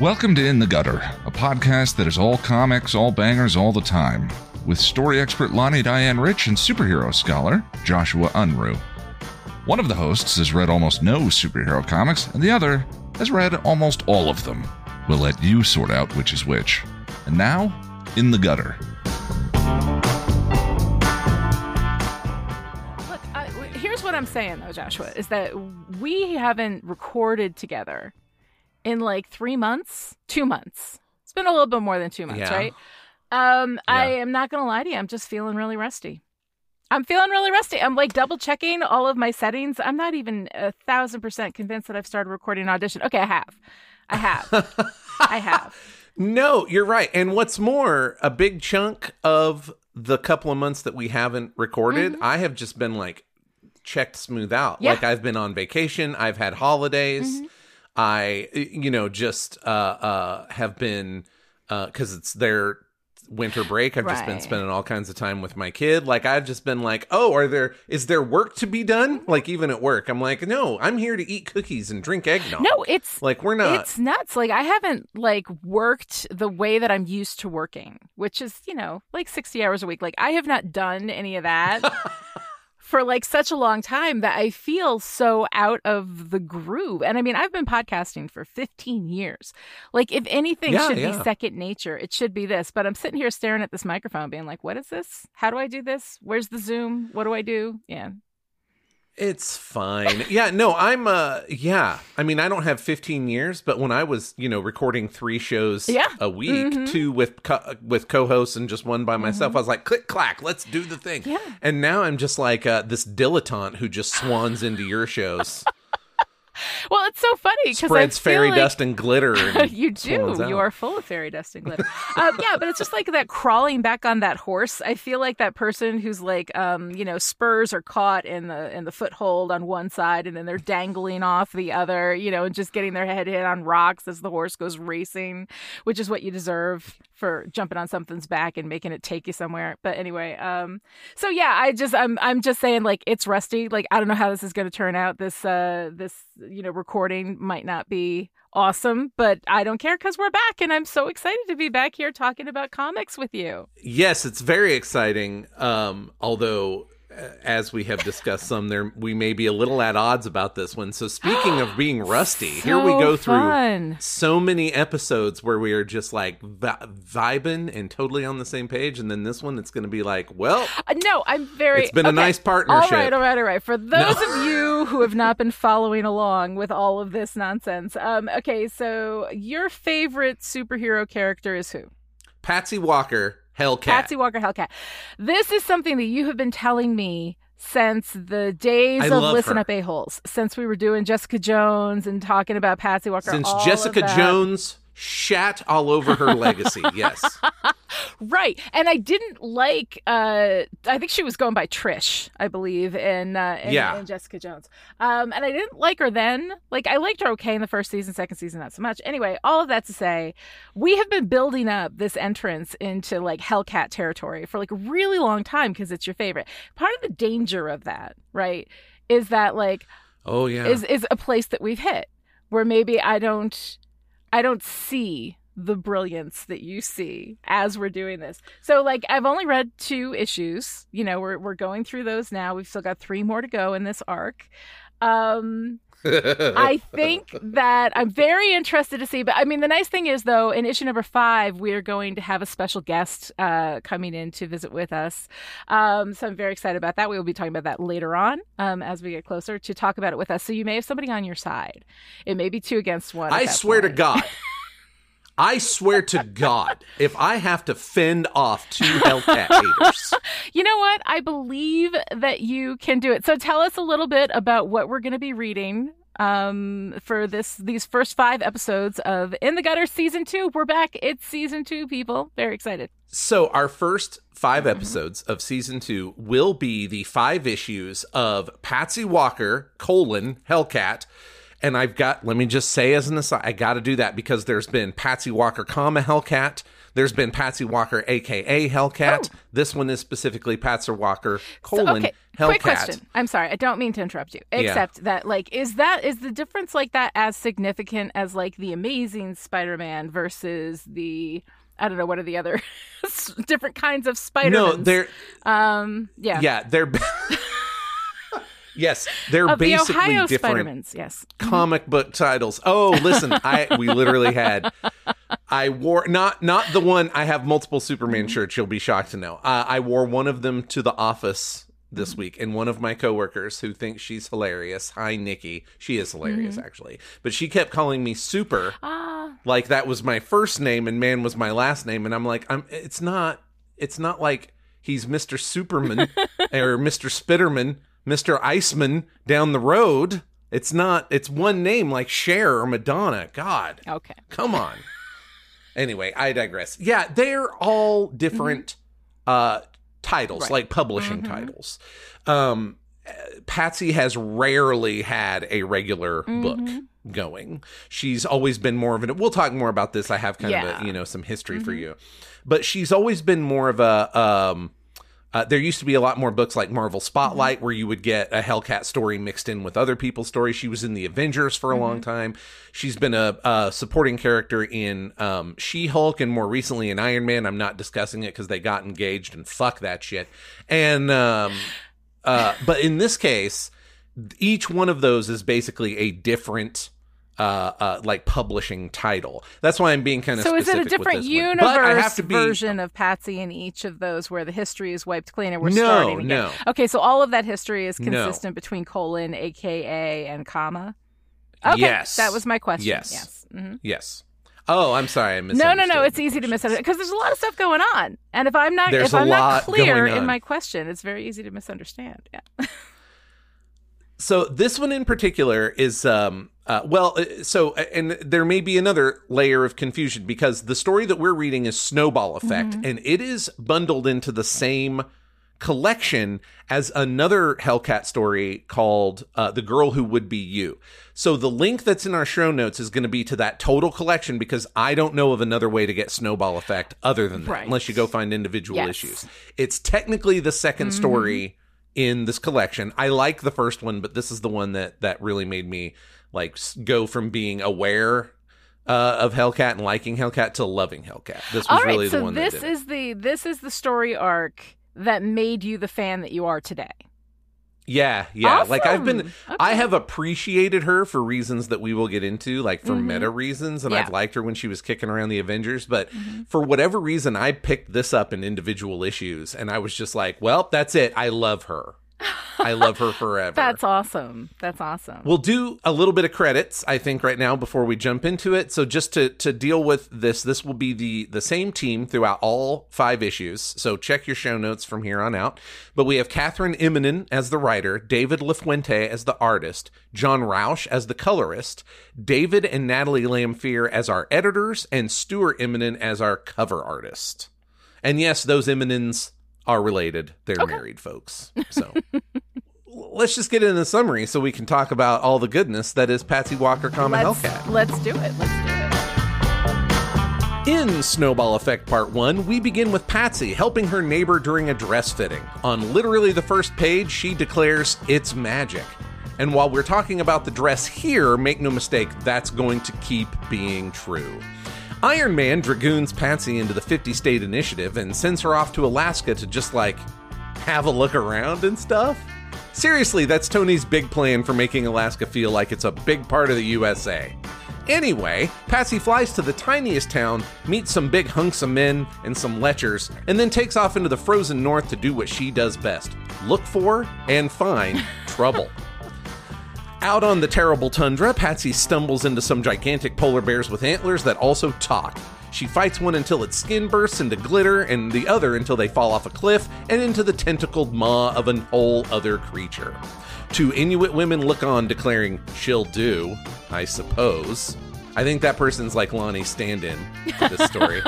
Welcome to In the Gutter, a podcast that is all comics, all bangers, all the time, with story expert Lani Diane Rich and superhero scholar Joshua Unruh. One of the hosts has read almost no superhero comics, and the other has read almost all of them. We'll let you sort out which is which. And now, In the Gutter. Look, I, here's what I'm saying though, Joshua, is that we haven't recorded together in like three months, two months. It's been a little bit more than two months, Yeah. right? Um, I am not gonna lie to you. I'm just feeling really rusty. I'm feeling really rusty. I'm like double checking all of my settings. I'm not even a thousand percent convinced that I've started recording an audition. Okay, I have. I have. I have. No, you're right. And what's more, a big chunk of the couple of months that we haven't recorded, I have just been like checked smooth out. Mm-hmm. Yeah. Like I've been on vacation, I've had holidays. Mm-hmm. I you know just uh uh have been uh cuz it's their winter break. I've just been spending all kinds of time with my kid. Like I've just been like, "Oh, are there is there work to be done?" Like even at work. I'm like, "No, I'm here to eat cookies and drink eggnog." No, it's Like we're not It's nuts. Like I haven't like worked the way that I'm used to working, which is, you know, like 60 hours a week. Like I have not done any of that for like such a long time that I feel so out of the groove. And I mean, I've been podcasting for 15 years. Like if anything Yeah, should yeah. be second nature, it should be this. But I'm sitting here staring at this microphone being like, what is this? How do I do this? Where's the Zoom? What do I do? Yeah. It's fine. Yeah, no, I'm uh yeah. I mean, I don't have 15 years, but when I was, you know, recording 3 shows Yeah. a week, Mhm. two with co- with co-hosts and just one by myself, I was like, "Click clack, let's do the thing." Mm-hmm. Yeah. And now I'm just like uh this dilettante who just swans into your shows. Well, it's so funny because Spreads fairy like... dust and glitter. And you do. You are full of fairy dust and glitter. um, yeah, but it's just like that crawling back on that horse. I feel like that person who's like, um, you know, spurs are caught in the in the foothold on one side, and then they're dangling off the other. You know, and just getting their head hit on rocks as the horse goes racing, which is what you deserve for jumping on something's back and making it take you somewhere. But anyway, um, so yeah, I just I'm I'm just saying like it's rusty. Like I don't know how this is going to turn out. This uh this you know recording might not be awesome, but I don't care because we're back and I'm so excited to be back here talking about comics with you. Yes, it's very exciting. Um, although, as we have discussed some, there we may be a little at odds about this one. So, speaking of being rusty, here we So go through fun. so many episodes where we are just like vi- vibing and totally on the same page, and then this one, it's going to be like, well, Uh, no, I'm very. It's been a nice partnership. All right, all right, all right. For those of you who have not been following along with all of this nonsense, um, okay, so your favorite superhero character is who? Patsy Walker, Hellcat. Patsy Walker Hellcat. This is something that you have been telling me since the days I of Listen her. Up A-Holes, since we were doing Jessica Jones and talking about Patsy Walker. Since Jessica. Jones shat all over her legacy. Yes. Right. And I didn't like uh I think she was going by Trish, I believe, in uh in, Yeah. in Jessica Jones. Um and I didn't like her then. Like I liked her okay in the first season, second season not so much. Anyway, all of that to say, we have been building up this entrance into like Hellcat territory for like a really long time because it's your favorite. Part of the danger of that, right, is that like Oh, yeah. is is a place that we've hit where maybe I don't I don't see the brilliance that you see as we're doing this. So like I've only read two issues. You know, we're we're going through those now. We've still got 3 more to go in this arc. Um I think that I'm very interested to see. But I mean, the nice thing is, though, in issue number five, we are going to have a special guest uh, coming in to visit with us. Um, so I'm very excited about that. We will be talking about that later on um, as we get closer to talk about it with us. So you may have somebody on your side. It may be two against one. I swear to. God. I swear to God, if I have to fend off two Hellcat haters, You know what? I believe that you can do it. So tell us a little bit about what we're going to be reading um for this these first 5 episodes of In the Gutter season 2. We're back. It's season 2, people. Very excited. So our first 5 episodes of season two will be the five issues of Patsy Walker colon Hellcat. And I've got let me just say as an aside, I got to do that because there's been Patsy Walker, comma Hellcat. There's been Patsy Walker, aka Hellcat. Oh. This one is specifically Patsy Walker colon okay, Hellcat. quick question. I'm sorry, I don't mean to interrupt you. Except that, like, is that is the difference like that as significant as like the Amazing Spider-Man versus the I don't know what are the other different kinds of Spider? No, they're um yeah yeah they're. yes, they're of the basically Ohio different. Yes, comic book titles. Oh, listen, I we literally had I wore not not the one I have multiple Superman Mm-hmm. shirts. You'll be shocked to know. Uh, I wore one of them to the office this Mm-hmm. week, and one of my coworkers who thinks she's hilarious. Hi, Nikki. She is hilarious, Mm-hmm. actually, but she kept calling me Super, ah, like that was my first name and Man was my last name, and I'm like, I'm. It's not. It's not like he's Mr. Superman or Mr. Spitterman, Mr. Iceman down the road. It's not. It's one name like Cher or Madonna. God, okay. come on. anyway, I digress. Yeah, they're all different uh titles, Right. like publishing titles. Um Patsy has rarely had a regular book going. She's always been more of an we'll talk more about this. I have kind of a, you know, some history for you. But she's always been more of a um uh, there used to be a lot more books like Marvel Spotlight where you would get a Hellcat story mixed in with other people's stories. She was in the Avengers for a long time. She's been a, a supporting character in um, She Hulk and more recently in Iron Man. I'm not discussing it because they got engaged and fuck that shit. And um, uh, but in this case, each one of those is basically a different. Uh, uh, like publishing title. That's why I'm being kind of. So is it a specific with different universe But I have to be, version of Patsy in each of those where the history is wiped clean and we're No, starting again? no. Okay, so all of that history is No. consistent between colon, aka, and comma. Okay, Yes. that was my question. Yes. Yes. hmm Yes. Oh, I'm sorry. I No, no, no. It's easy to misunderstand because there's a lot of stuff going on, and if I'm not There's if I'm not clear in my question, it's very easy to misunderstand. Yeah. So this one in particular is um uh, well uh, so uh, and there may be another layer of confusion because the story that we're reading is Snowball Effect and it is bundled into the same collection as another Hellcat story called uh, The Girl Who Would Be You. So the link that's in our show notes is going to be to that total collection because I don't know of another way to get Snowball Effect other than that Right. unless you go find individual Yes. issues. It's technically the 2nd story in this collection. I like the first one, but this is the one that that really made me like go from being aware uh, of Hellcat and liking Hellcat to loving Hellcat. This was All right, really the one this that did. is the this is the story arc that made you the fan that you are today. Yeah, yeah. Like I've been Awesome. I have appreciated her for reasons that we will get into, like for meta reasons, and Yeah. I've liked her when she was kicking around the Avengers, but Mm-hmm. for whatever reason I picked this up in individual issues and I was just like, well, that's it. I love her. I love her forever. That's awesome. That's awesome. We'll do a little bit of credits, I think, right now before we jump into it. So just to to deal with this, this will be the the same team throughout all five issues. So check your show notes from here on out. But we have Kathryn Immonen as the writer, David Lafuente as the artist, John Rausch as the colorist, David and Natalie Lamphear as our editors, and Stuart Immonen as our cover artist. And yes, those Immonens are related. They're married folks. So let's just get into the summary so we can talk about all the goodness that is Patsy Walker, comma let's, Hellcat. let's do it. Let's do it. In Snowball Effect Part 1, we begin with Patsy helping her neighbor during a dress fitting. On literally the first page, she declares, It's magic. And while we're talking about the dress here, make no mistake, that's going to keep being true. Iron Man dragoons Patsy into the 50 state initiative and sends her off to Alaska to just like have a look around and stuff. Seriously, that's Tony's big plan for making Alaska feel like it's a big part of the USA. Anyway, Patsy flies to the tiniest town, meets some big hunks of men and some lechers, and then takes off into the frozen north to do what she does best look for and find trouble. Out on the terrible tundra, Patsy stumbles into some gigantic polar bears with antlers that also talk. She fights one until its skin bursts into glitter, and the other until they fall off a cliff and into the tentacled maw of an whole other creature. Two Inuit women look on, declaring, She'll do, I suppose. I think that person's like Lani stand in for this story.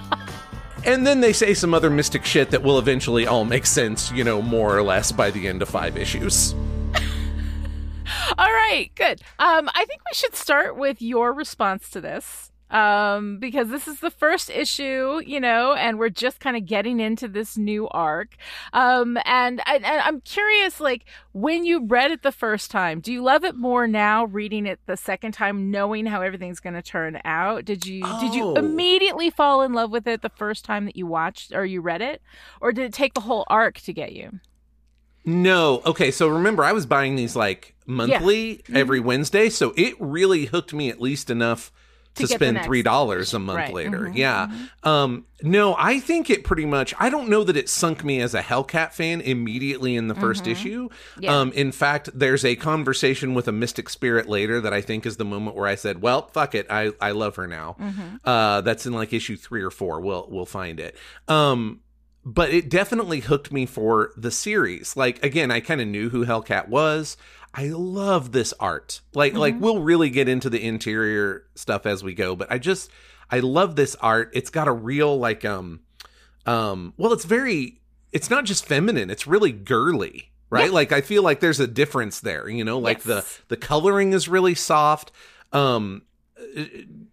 and then they say some other mystic shit that will eventually all make sense, you know, more or less by the end of five issues. All right, good. Um, I think we should start with your response to this. Um, because this is the first issue, you know, and we're just kind of getting into this new arc. Um, and, I, and I'm curious, like, when you read it the first time, do you love it more now reading it the second time, knowing how everything's going to turn out? Did you oh. did you Oh. immediately fall in love with it the first time that you watched or you read it, or did it take the whole arc to get you? No. Okay, so remember I was buying these like monthly Mm-hmm. every Wednesday, so it really hooked me at least enough To to, spend three dollars a month Right. later. Mhm, Yeah. Um no, I think it pretty much I don't know that it sunk me as a Hellcat fan immediately in the 1st issue. Mm-hmm. Yeah. Um in fact, there's a conversation with a mystic spirit later that I think is the moment where I said, Well, fuck it, I, I love her now. Mm-hmm. Uh that's in like issue three or four. We'll we'll find it. Um but it definitely hooked me for the series. Like again, I kind of knew who Hellcat was. I love this art. Like like we'll really get into the interior stuff as we go, but I just I love this art. It's got a real like um um well it's very it's not just feminine, it's really girly, right? Yeah. Like I feel like there's a difference there, you know, like the the coloring is really soft. Um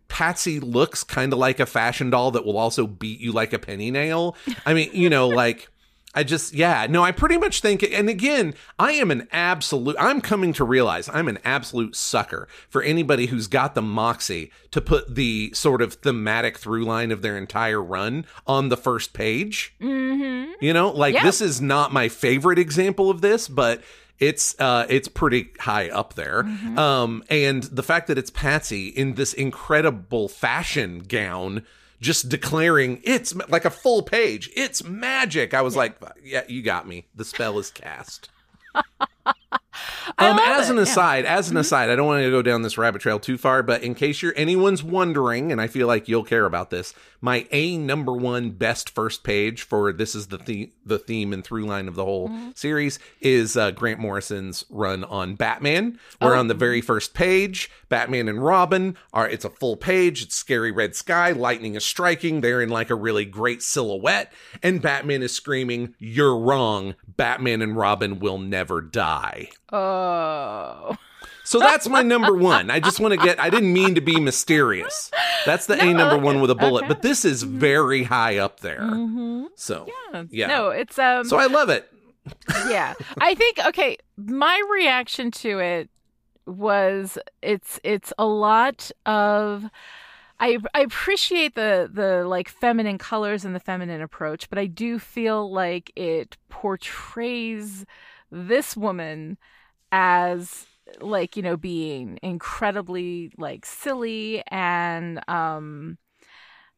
Patsy looks kind of like a fashion doll that will also beat you like a penny nail. I mean, you know, like I just yeah, no, I pretty much think and again, I am an absolute I'm coming to realize I'm an absolute sucker for anybody who's got the moxie to put the sort of thematic through line of their entire run on the first page. Mm-hmm. You know, like Yeah. this is not my favorite example of this, but it's uh it's pretty high up there. Mm-hmm. Um and the fact that it's Patsy in this incredible fashion gown just declaring it's like a full page. It's magic. I was like, yeah, you got me. The spell is cast. Um, as it, an yeah. aside, as an aside, I don't want to go down this rabbit trail too far, but in case you're anyone's wondering, and I feel like you'll care about this, my a number one best first page for this is the the- the theme and through line of the whole series is uh, Grant Morrison's run on Batman. Where Oh. on the very first page, Batman and Robin are it's a full page, it's scary red sky, lightning is striking, they're in like a really great silhouette, and Batman is screaming, "You're wrong, Batman and Robin will never die." Oh. So that's my number one. I just want to get, I didn't mean to be mysterious. That's the A number okay. one with a bullet, Okay. but this is very high up there. Mm-hmm. So, Yeah. Yeah. No, it's um. so I love it. yeah i think okay my reaction to it was it's it's a lot of I, I appreciate the the like feminine colors and the feminine approach, but I do feel like it portrays this woman as like you know being incredibly like silly and um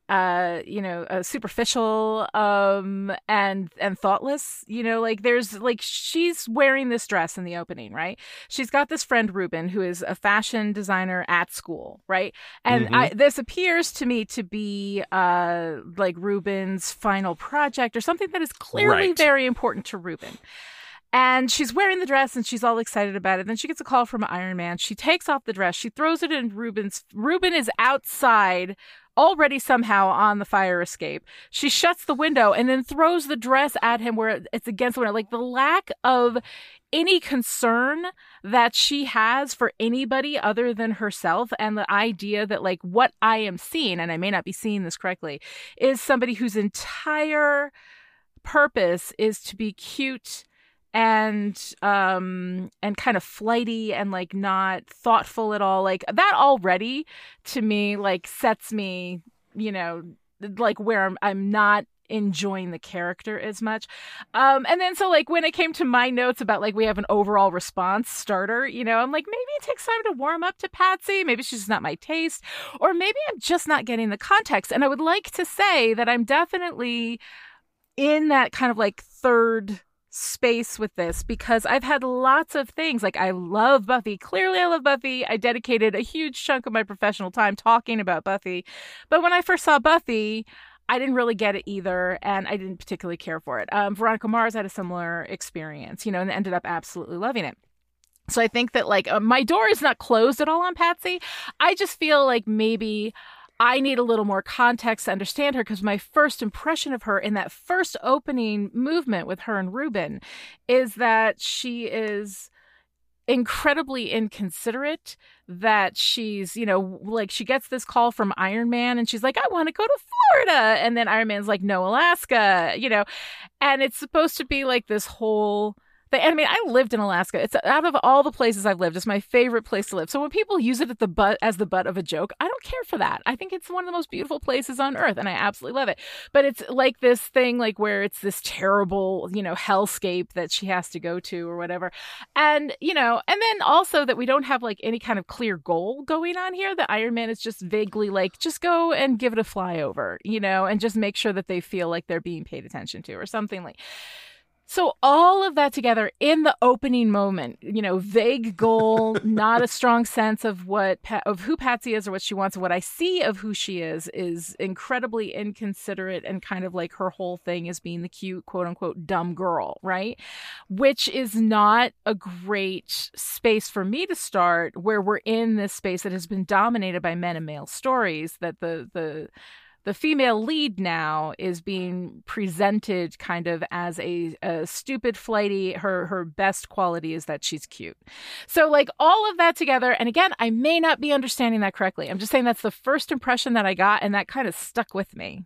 uh you know uh, superficial um and and thoughtless you know like there's like she's wearing this dress in the opening right she's got this friend ruben who is a fashion designer at school right and Mhm. I, this appears to me to be uh like ruben's final project or something that is clearly Right. very important to ruben and she's wearing the dress and she's all excited about it. Then she gets a call from Iron Man. She takes off the dress. She throws it in Ruben's. Ruben is outside already somehow on the fire escape. She shuts the window and then throws the dress at him where it's against the window. Like the lack of any concern that she has for anybody other than herself and the idea that like what I am seeing, and I may not be seeing this correctly, is somebody whose entire purpose is to be cute and um and kind of flighty and like not thoughtful at all like that already to me like sets me you know like where i'm, I'm not enjoying the character as much. Um and then so like when it came to my notes about like we have an overall response starter you know i'm like maybe it takes time to warm up to patsy. Maybe she's just not my taste. Or maybe i'm just not getting the context. And i would like to say that i'm definitely in that kind of like third space with this because I've had lots of things like I love Buffy. Clearly, I love Buffy. I dedicated a huge chunk of my professional time talking about Buffy. But when I first saw Buffy, I didn't really get it either, and I didn't particularly care for it. Um, Veronica Mars had a similar experience, you know, and ended up absolutely loving it. So I think that like uh, my door is not closed at all on Patsy. I just feel like maybe I need a little more context to understand her because my first impression of her in that first opening movement with her and Ruben is that she is incredibly inconsiderate that she's, you know, like she gets this call from Iron Man and she's like, I want to go to Florida. And then Iron Man's like, no, Alaska, you know, and it's supposed to be like this whole I mean, I lived in Alaska. It's out of all the places I've lived, it's my favorite place to live. So when people use it at the butt as the butt of a joke, I don't care for that. I think it's one of the most beautiful places on earth, and I absolutely love it. But it's like this thing, like where it's this terrible, you know, hellscape that she has to go to or whatever, and you know, and then also that we don't have like any kind of clear goal going on here. The Iron Man is just vaguely like, just go and give it a flyover, you know, and just make sure that they feel like they're being paid attention to or something like. So all of that together in the opening moment, you know, vague goal, not a strong sense of what of who Patsy is or what she wants. What I see of who she is is incredibly inconsiderate and kind of like her whole thing is being the cute, quote unquote, dumb girl, right? Which is not a great space for me to start where we're in this space that has been dominated by men and male stories that the the the female lead now is being presented kind of as a, a, stupid flighty her her best quality is that she's cute so like all of that together and again i may not be understanding that correctly i'm just saying that's the first impression that i got and that kind of stuck with me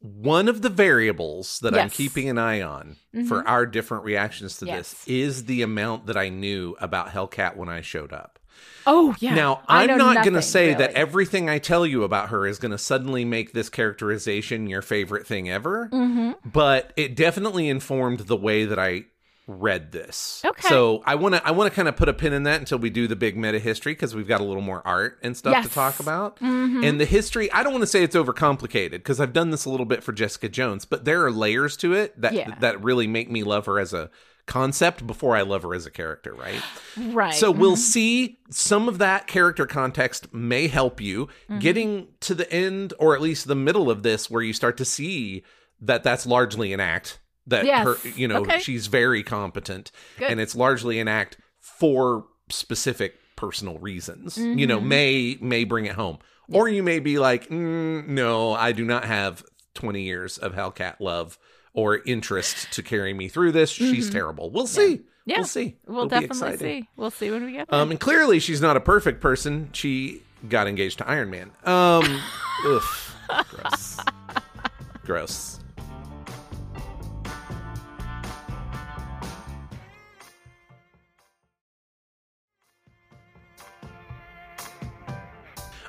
one of the variables that yes. I'm keeping an eye on mm-hmm. for our different reactions to yes. this is the amount that I knew about Hellcat when I showed up. Oh, yeah. Now, I'm not going to say really. that everything I tell you about her is going to suddenly make this characterization your favorite thing ever, mm-hmm. but it definitely informed the way that I read this. Okay. So I want to I want to kind of put a pin in that until we do the big meta history because we've got a little more art and stuff yes. to talk about. Mm-hmm. And the history, I don't want to say it's overcomplicated because I've done this a little bit for Jessica Jones, but there are layers to it that yeah. that really make me love her as a concept before I love her as a character, right? Right. So mm-hmm. we'll see some of that character context may help you mm-hmm. getting to the end or at least the middle of this where you start to see that that's largely an act that yes. her you know okay. she's very competent Good. and it's largely an act for specific personal reasons. Mm-hmm. You know, may may bring it home. Or you may be like, mm, no, I do not have 20 years of Hellcat love or interest to carry me through this. Mm-hmm. She's terrible. We'll see. Yeah. Yeah. We'll see. We'll It'll definitely see. We'll see when we get there. Um, and clearly she's not a perfect person. She got engaged to Iron Man. Um, oof. Gross. Gross.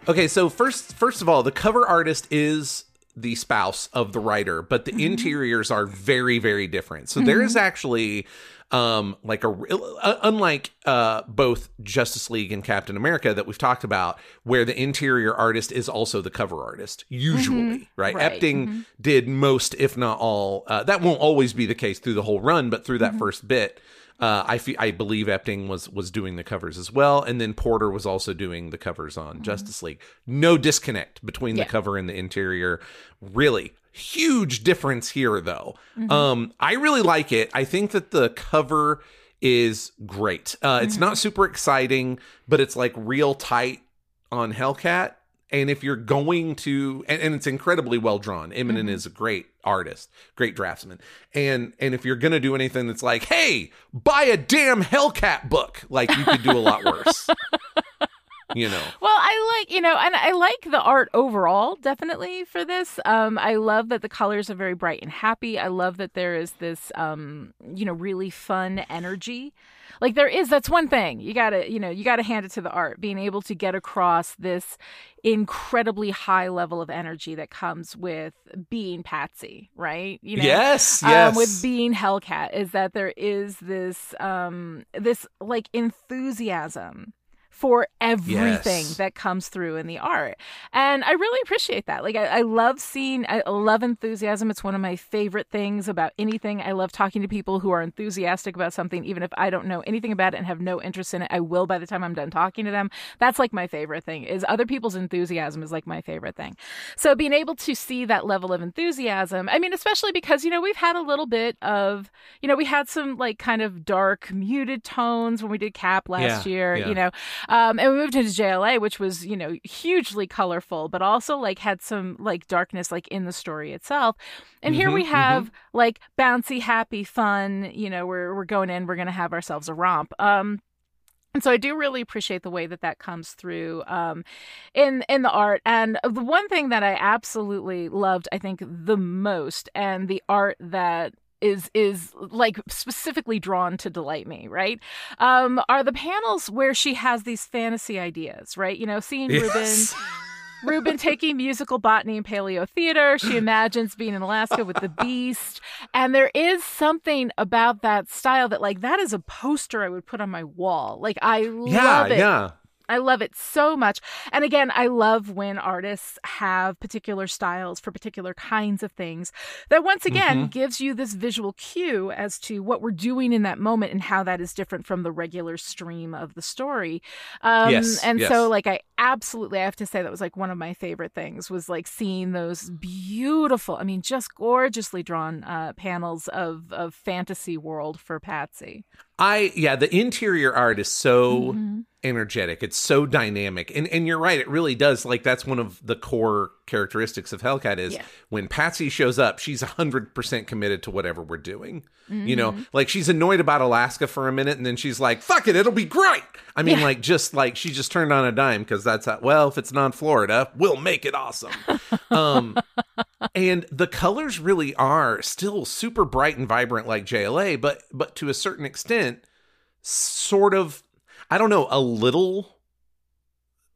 Okay, so first first of all, the cover artist is the spouse of the writer, but the mm-hmm. interiors are very, very different. So mm-hmm. there is actually um like a uh, unlike uh both Justice League and Captain America that we've talked about where the interior artist is also the cover artist usually mm-hmm. right? right? Epting mm-hmm. did most if not all uh, that won't always be the case through the whole run but through that mm-hmm. first bit uh, I fe- I believe Epting was was doing the covers as well, and then Porter was also doing the covers on mm-hmm. Justice League. No disconnect between yeah. the cover and the interior. Really huge difference here, though. Mm-hmm. Um, I really like it. I think that the cover is great. Uh, it's mm-hmm. not super exciting, but it's like real tight on Hellcat and if you're going to and, and it's incredibly well drawn. Immonen mm-hmm. is a great artist great draftsman. And and if you're gonna do anything that's like hey buy a damn hellcat book like you could do a lot worse you know. Well i like you know and i like the art overall definitely for this. Um i love that the colors are very bright and happy. I love that there is this um you know really fun energy. Like there is that's one thing. You gotta you know you gotta hand it to the art. Being able to get across this incredibly high level of energy that comes with being patsy right? You know? Yes yes um, with being hellcat is that there is this um this like enthusiasm for everything yes. that comes through in the art. And I really appreciate that. Like, I, I, love seeing, I love enthusiasm. It's one of my favorite things about anything. I love talking to people who are enthusiastic about something, even if I don't know anything about it and have no interest in it. I will by the time I'm done talking to them. That's like my favorite thing is other people's enthusiasm is like my favorite thing. So being able to see that level of enthusiasm, I mean, especially because, you know, we've had a little bit of, you know, we had some like kind of dark muted tones when we did Cap last yeah, year, yeah. you know, Um, and we moved into JLA, which was you know hugely colorful, but also like had some like darkness like in the story itself. And here Mhm, we have like bouncy, happy, fun. You know, we're we're going in, we're gonna have ourselves a romp. Um, and so I do really appreciate the way that that comes through um, in in the art. And the one thing that I absolutely loved, I think, the most, and the art that is is like specifically drawn to delight me right um are the panels where she has these fantasy ideas right you know seeing ruben Ruben taking musical botany and paleo theater. She imagines being in Alaska with the beast. And there is something about that style that, like, that is a poster I would put on my wall. Like, I yeah, love it. yeah. I love it so much. And again, I love when artists have particular styles for particular kinds of things that once again Mhm. gives you this visual cue as to what we're doing in that moment and how that is different from the regular stream of the story. Um, Yes, and yes. so like I absolutely I have to say that was like one of my favorite things was like seeing those beautiful, I mean just gorgeously drawn uh, panels of of fantasy world for Patsy. I yeah, the interior art is so Mhm. energetic. It's so dynamic. And and you're right, it really does like that's one of the core characteristics of Hellcat is Yeah. when Patsy shows up, she's 100% committed to whatever we're doing. You know, Mm-hmm. like she's annoyed about Alaska for a minute and then she's like, "Fuck it, it'll be great." I mean, Yeah. like just like she just turned on a dime cuz that's how, well, if it's non Florida, we'll make it awesome. um and the colors really are still super bright and vibrant like JLA, but but to a certain extent sort of I don't know, a little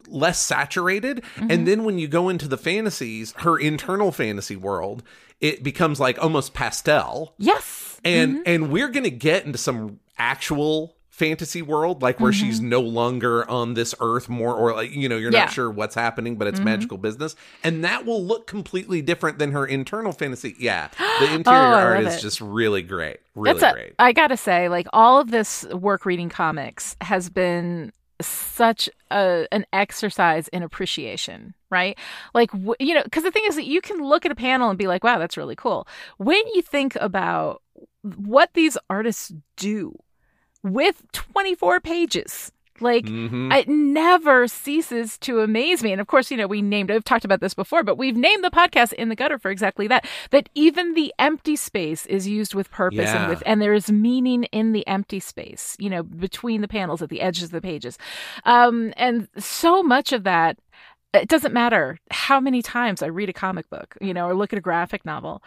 less saturated. And then when you go into the fantasies, her internal fantasy world, it becomes like almost pastel. Yes. And and we're going to get into some actual fantasy world like where she's mm-hmm. no longer on this earth more or like you know you're Yeah. not sure what's happening but it's mm-hmm. magical business and that will look completely different than her internal fantasy yeah the oh, interior Oh, art is it. just really great really That's a, great I gotta say, like all of this work reading comics has been such a an exercise in appreciation, right? Like w- you know, because the thing is that you can look at a panel and be like, "Wow, that's really cool." When you think about what these artists do with 24 pages, like Mhm. it never ceases to amaze me. And of course, you know, we named, I've talked about this before, but we've named the podcast In the Gutter for exactly that. That even the empty space is used with purpose Yeah. and with, and there is meaning in the empty space, you know, between the panels at the edges of the pages. Um, and so much of that, it doesn't matter how many times I read a comic book, you know, or look at a graphic novel.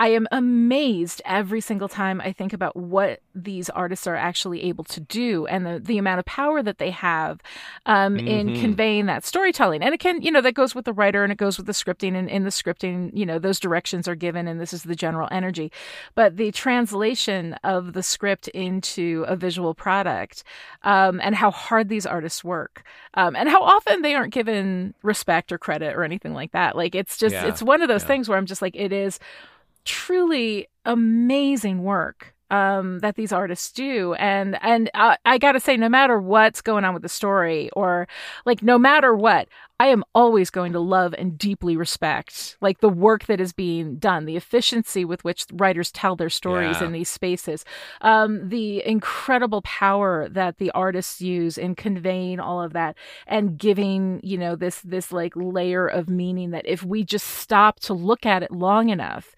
I am amazed every single time I think about what these artists are actually able to do and the, the amount of power that they have um, in Mhm. conveying that storytelling. And it can, you know, that goes with the writer and it goes with the scripting. And in the scripting, you know, those directions are given and this is the general energy. But the translation of the script into a visual product um, and how hard these artists work um, and how often they aren't given respect or credit or anything like that. Like it's just, Yeah. it's one of those Yeah. things where I'm just like, it is truly amazing work um, that these artists do, and and I, I got to say, no matter what's going on with the story, or like no matter what, I am always going to love and deeply respect like the work that is being done, the efficiency with which writers tell their stories Yeah. in these spaces, um, the incredible power that the artists use in conveying all of that and giving you know this this like layer of meaning that if we just stop to look at it long enough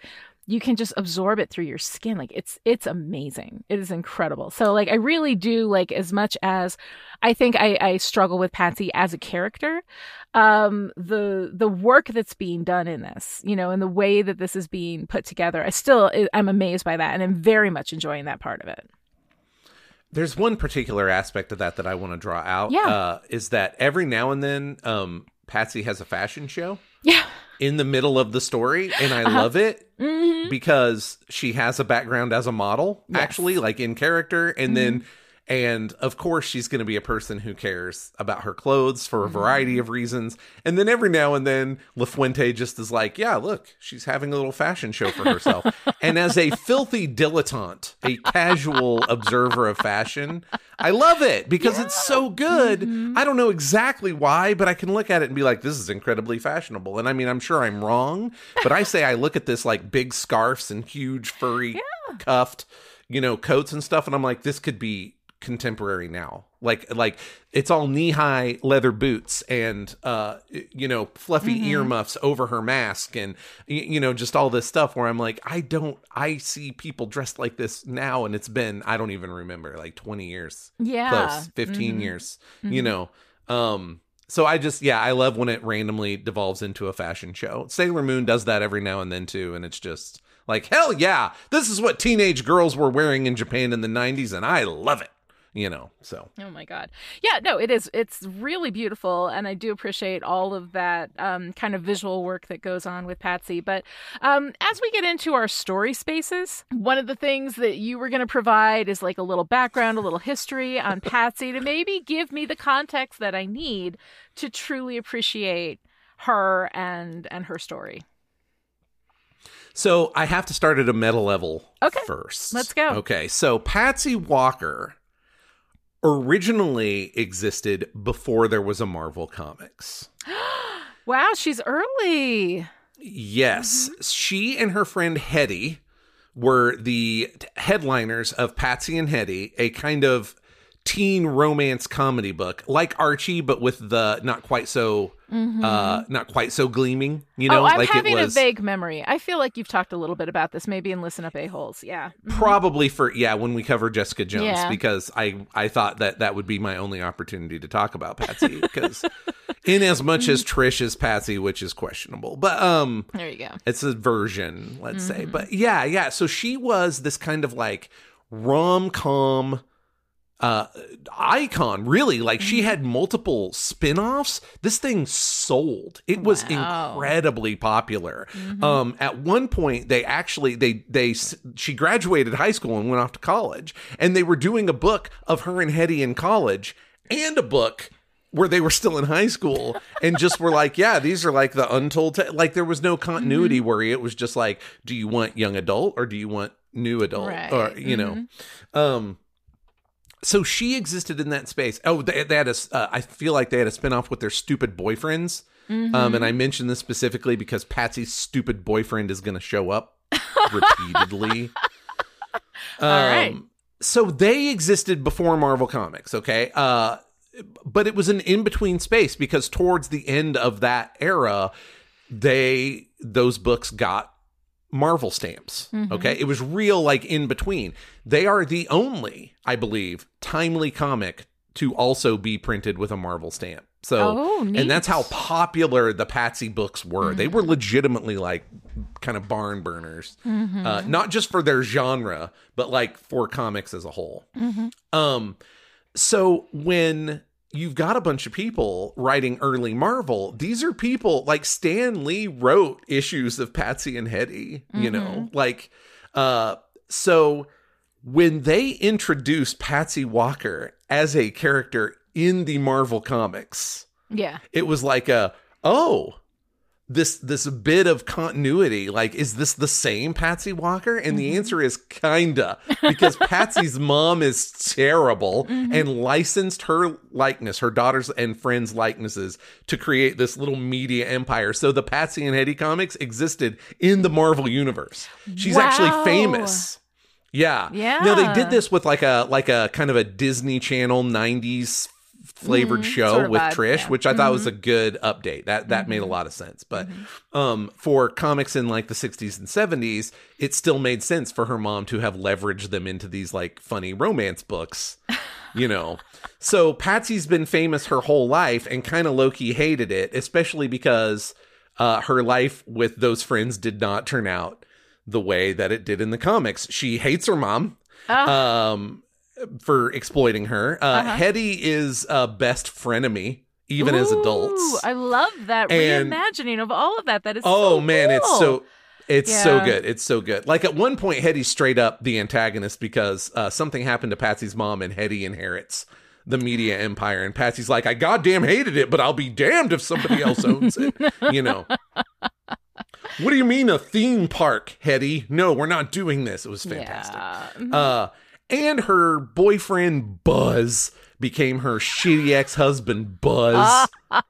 you can just absorb it through your skin like it's it's amazing it is incredible so like i really do like as much as i think i i struggle with patsy as a character um the the work that's being done in this you know and the way that this is being put together i still i'm amazed by that and i'm very much enjoying that part of it There's one particular aspect of that that I want to draw out. Yeah. Uh, is that every now and then, um, Patsy has a fashion show yeah in the middle of the story, and I Uh-huh. love it hmm because she has a background as a model, Yes. actually, like in character, and then. Mm-hmm. And of course, she's going to be a person who cares about her clothes for a Mm-hmm. variety of reasons. And then every now and then, Lafuente just is like, yeah, look, she's having a little fashion show for herself. and as a filthy dilettante, a casual observer of fashion, I love it because it's so good. Mm-hmm. I don't know exactly why, but I can look at it and be like, this is incredibly fashionable. And I mean, I'm sure I'm wrong, but I say I look at this like big scarves and huge furry cuffed, you know, coats and stuff, and I'm like, this could be contemporary now. Like like it's all knee high leather boots and uh you know fluffy earmuffs over her mask and you know just all this stuff where I'm like I don't I see people dressed like this now and it's been I don't even remember like 20 years. Yeah. close. 15 years you know. Um so i just yeah i love when it randomly devolves into a fashion show. Sailor moon does that every now and then too and it's just like hell yeah this is what teenage girls were wearing in japan in the 90s and i love it you know so Oh my god. Yeah, no, it is it's really beautiful and I do appreciate all of that um, kind of visual work that goes on with Patsy. But um, as we get into our story spaces, one of the things that you were going to provide is like a little background, a little history on Patsy to maybe give me the context that I need to truly appreciate her and and her story. so i have to start at a meta level Okay, first let's go. okay so patsy walker originally existed before there was a marvel comics Wow, she's early. Yes, Mm-hmm. she and her friend Hetty were the t- headliners of Patsy and Hetty, a kind of teen romance comedy book, like Archie, but with the not quite so uh not quite so gleaming. You know, Mm-hmm. oh, I'm like having it was a vague memory. I feel like you've talked a little bit about this, maybe in Listen Up A Holes. Yeah. probably for yeah when we cover Jessica Jones Yeah. because I I thought that that would be my only opportunity to talk about Patsy because in as much as Mm-hmm. Trish is Patsy, which is questionable, but um. There you go. it's a version let's say Mm-hmm. but yeah yeah so she was this kind of like rom-com uh icon really like she Mm-hmm. had multiple spin-offs this thing sold it was Wow. Mm-hmm. incredibly popular um at one point they actually they they she graduated high school and went off to college and they were doing a book of her and Hetty in college and a book where they were still in high school and just were like, yeah, these are like the untold, ta-. like there was no continuity Mm-hmm. worry. It was just like, do you want young adult or do you want new adult? Right. Or, you know, um, so she existed in that space. Oh, they, they had a, uh, I feel like they had a spinoff with their stupid boyfriends. Um, and I mention this specifically because Patsy's stupid boyfriend is going to show up repeatedly. All right. Um, So they existed before Marvel Comics, okay? Uh, but it was an in between space because towards the end of that era, they those books got Marvel stamps. Okay, it was real like in between. They are the only, I believe, timely comic to also be printed with a Marvel stamp. So, Oh, and that's how popular the Patsy books were. They were legitimately like kind of barn burners, uh, not just for their genre, but like for comics as a whole. Um, so when you've got a bunch of people writing early Marvel, these are people like Stan Lee wrote issues of Patsy and Hetty, you know, like, uh, so when they introduced Patsy Walker as a character in the Marvel comics, Yeah. it was like a oh this this bit of continuity like is this the same patsy walker? And the mm-hmm. answer is kinda because patsy's mom is terrible mm-hmm. and licensed her likeness her daughters and friends likenesses to create this little media empire. So the patsy and hetty comics existed in the marvel universe. She's actually famous. Yeah. Yeah. No, they did this with like a like a kind of a Disney Channel '90s flavored show Mm-hmm. sort of with vibe, Trish, yeah. Mm-hmm. which I thought was a good update. That that made a lot of sense. But um, for comics in like the '60s and '70s, it still made sense for her mom to have leveraged them into these like funny romance books. You know, so Patsy's been famous her whole life and kind of lowkey hated it, especially because uh, her life with those friends did not turn out the way that it did in the comics. She hates her mom um, for exploiting her. Uh, Hetty is a best frenemy, even as adults. I love that And- reimagining of all of that. That is oh so man, it's so it's so good. It's so good. Like at one point, Hetty's straight up the antagonist because uh, something happened to Patsy's mom, and Hetty inherits the media empire. And Patsy's like, I goddamn hated it, but I'll be damned if somebody else owns it. you know. What do you mean a theme park, Hetty? No, we're not doing this. It was fantastic. Yeah. Uh, and her boyfriend Buzz became her shitty ex-husband Buzz.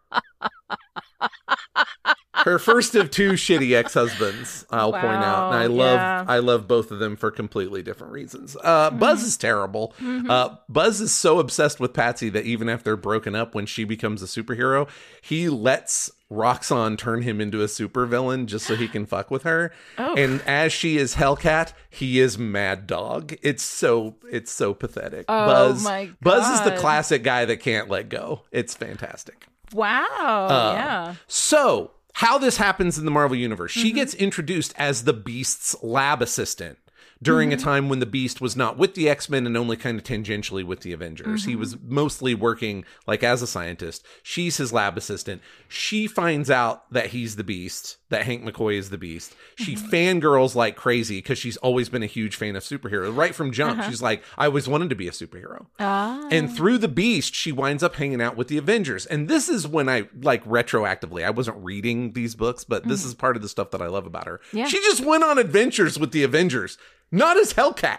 her first of two shitty ex-husbands i'll point out and i love yeah. i love both of them for completely different reasons uh buzz Mm-hmm. is terrible uh buzz is so obsessed with patsy that even after they're broken up when she becomes a superhero he lets Roxxon turn him into a supervillain just so he can fuck with her. Oh. And as she is Hellcat, he is Mad Dog. It's so it's so pathetic. Oh Buzz my Buzz is the classic guy that can't let go. It's fantastic. Wow. Uh, yeah. So, how this happens in the Marvel Universe, she Mm-hmm. gets introduced as the Beast's lab assistant during Mm-hmm. a time when the Beast was not with the X Men and only kind of tangentially with the Avengers. Mm-hmm. He was mostly working like as a scientist. She's his lab assistant. She finds out that he's the Beast, that Hank McCoy is the Beast. She Mm-hmm. fangirls like crazy because she's always been a huge fan of superheroes. Right from jump, Uh-huh. she's like, I always wanted to be a superhero. Ah. And through the Beast, she winds up hanging out with the Avengers. And this is when I like retroactively, I wasn't reading these books, but this is part of the stuff that I love about her. Mm-hmm. Yeah. She just went on adventures with the Avengers, not as Hellcat.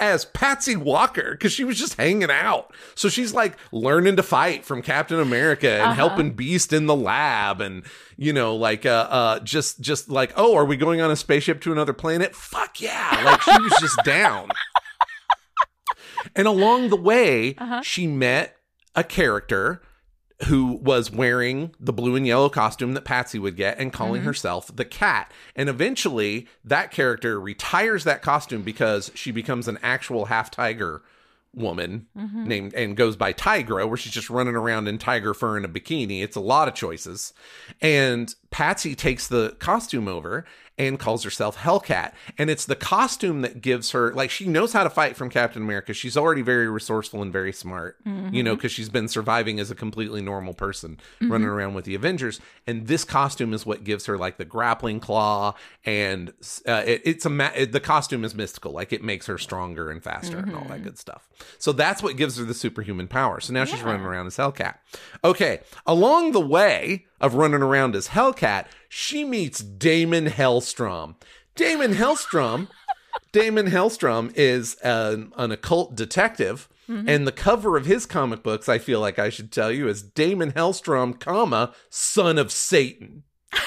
As Patsy Walker, because she was just hanging out. So she's like learning to fight from Captain America and Uh-huh. helping Beast in the lab and you know, like uh uh just just like, oh, are we going on a spaceship to another planet? Fuck yeah. Like she was just down. And along the way, Uh-huh. she met a character who was wearing the blue and yellow costume that Patsy would get and calling mm-hmm. herself the cat. And eventually, that character retires that costume because she becomes an actual half tiger woman mm-hmm. named and goes by Tigra, where she's just running around in tiger fur in a bikini. It's a lot of choices. And Patsy takes the costume over and calls herself Hellcat. And it's the costume that gives her, like, she knows how to fight from Captain America. She's already very resourceful and very smart, you know, mm-hmm. because she's been surviving as a completely normal person mm-hmm. running around with the Avengers. And this costume is what gives her, like, the grappling claw. And uh, it, it's a, ma- it, the costume is mystical. Like, it makes her stronger and faster and all that mm-hmm. good stuff. So that's what gives her the superhuman power. So now she's running around as Hellcat. Okay. Along the way of running around as Hellcat, she meets Daimon Hellstrom. Daimon Hellstrom, Daimon Hellstrom is an, an occult detective. Mm-hmm. And the cover of his comic books, I feel like I should tell you, is Daimon Hellstrom, comma, son of Satan.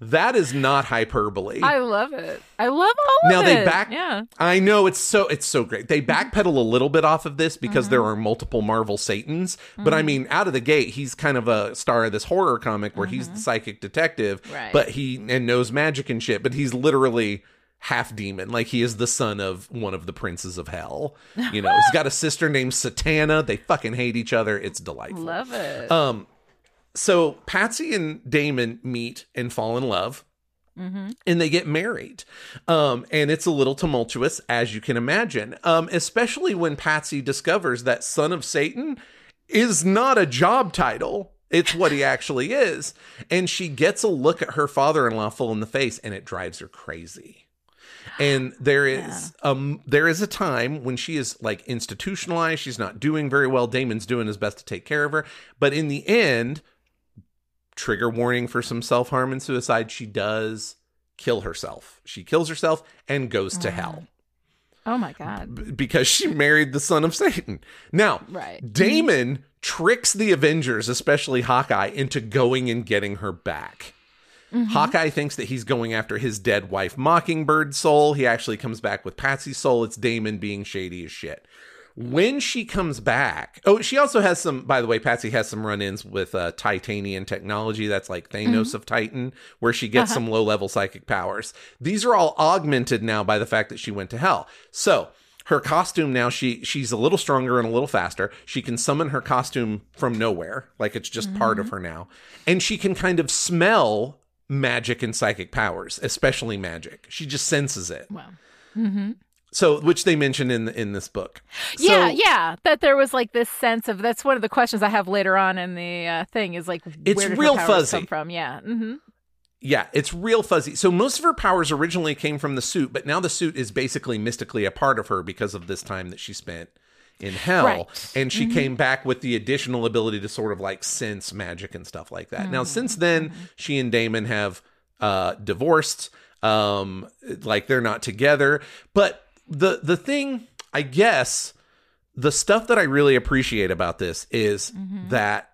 that is not hyperbole. I love it. I love all Now of they back- Yeah. I know it's so it's so great. They Mm-hmm. backpedal a little bit off of this because there are multiple Marvel Satans, but Mm-hmm. I mean, out of the gate, he's kind of a star of this horror comic where he's the psychic detective, Mm-hmm. Right. but he and knows magic and shit, but he's literally half demon. Like he is the son of one of the princes of hell. You know, he's got a sister named Satana. They fucking hate each other. It's delightful. Love it. Um, so Patsy and Daimon meet and fall in love. And they get married. Um, and it's a little tumultuous, as you can imagine. Um, especially when Patsy discovers that son of Satan is not a job title. It's what he actually is. And she gets a look at her father in law full in the face, and it drives her crazy. And there is um there is a time when she is like institutionalized, she's not doing very well. Daimon's doing his best to take care of her, but in the end, trigger warning for some self-harm and suicide, she does kill herself. She kills herself and goes to hell oh my god. b- because she married the son of Satan. Now, Right. Daimon tricks the Avengers, especially Hawkeye, into going and getting her back. Mm-hmm. Hawkeye thinks that he's going after his dead wife Mockingbird's soul. He actually comes back with Patsy's soul. It's Daimon being shady as shit. When she comes back, oh, she also has some, by the way, Patsy has some run ins with uh, Titanian technology. That's like Thanos mm-hmm. of Titan, where she gets uh-huh. some low level psychic powers. These are all augmented now by the fact that she went to hell. So, her costume now she she's a little stronger and a little faster she can summon her costume from nowhere like it's just part of mm-hmm. her now and she can kind of smell magic and psychic powers especially magic she just senses it Wow. Mm-hmm. So which they mention in in this book yeah, So- yeah. That there was like this sense of that's one of the questions I have later on in the uh, thing is like It's where did her real fuzzy. come from? Yeah. hmm Yeah, it's real fuzzy. So most of her powers originally came from the suit, but now the suit is basically mystically a part of her because of this time that she spent in hell. Right. And she came back with the additional ability to sort of like sense magic and stuff like that. Now, since then, she and Daimon have uh divorced. Um like they're not together. But the the thing, I guess, the stuff that I really appreciate about this is that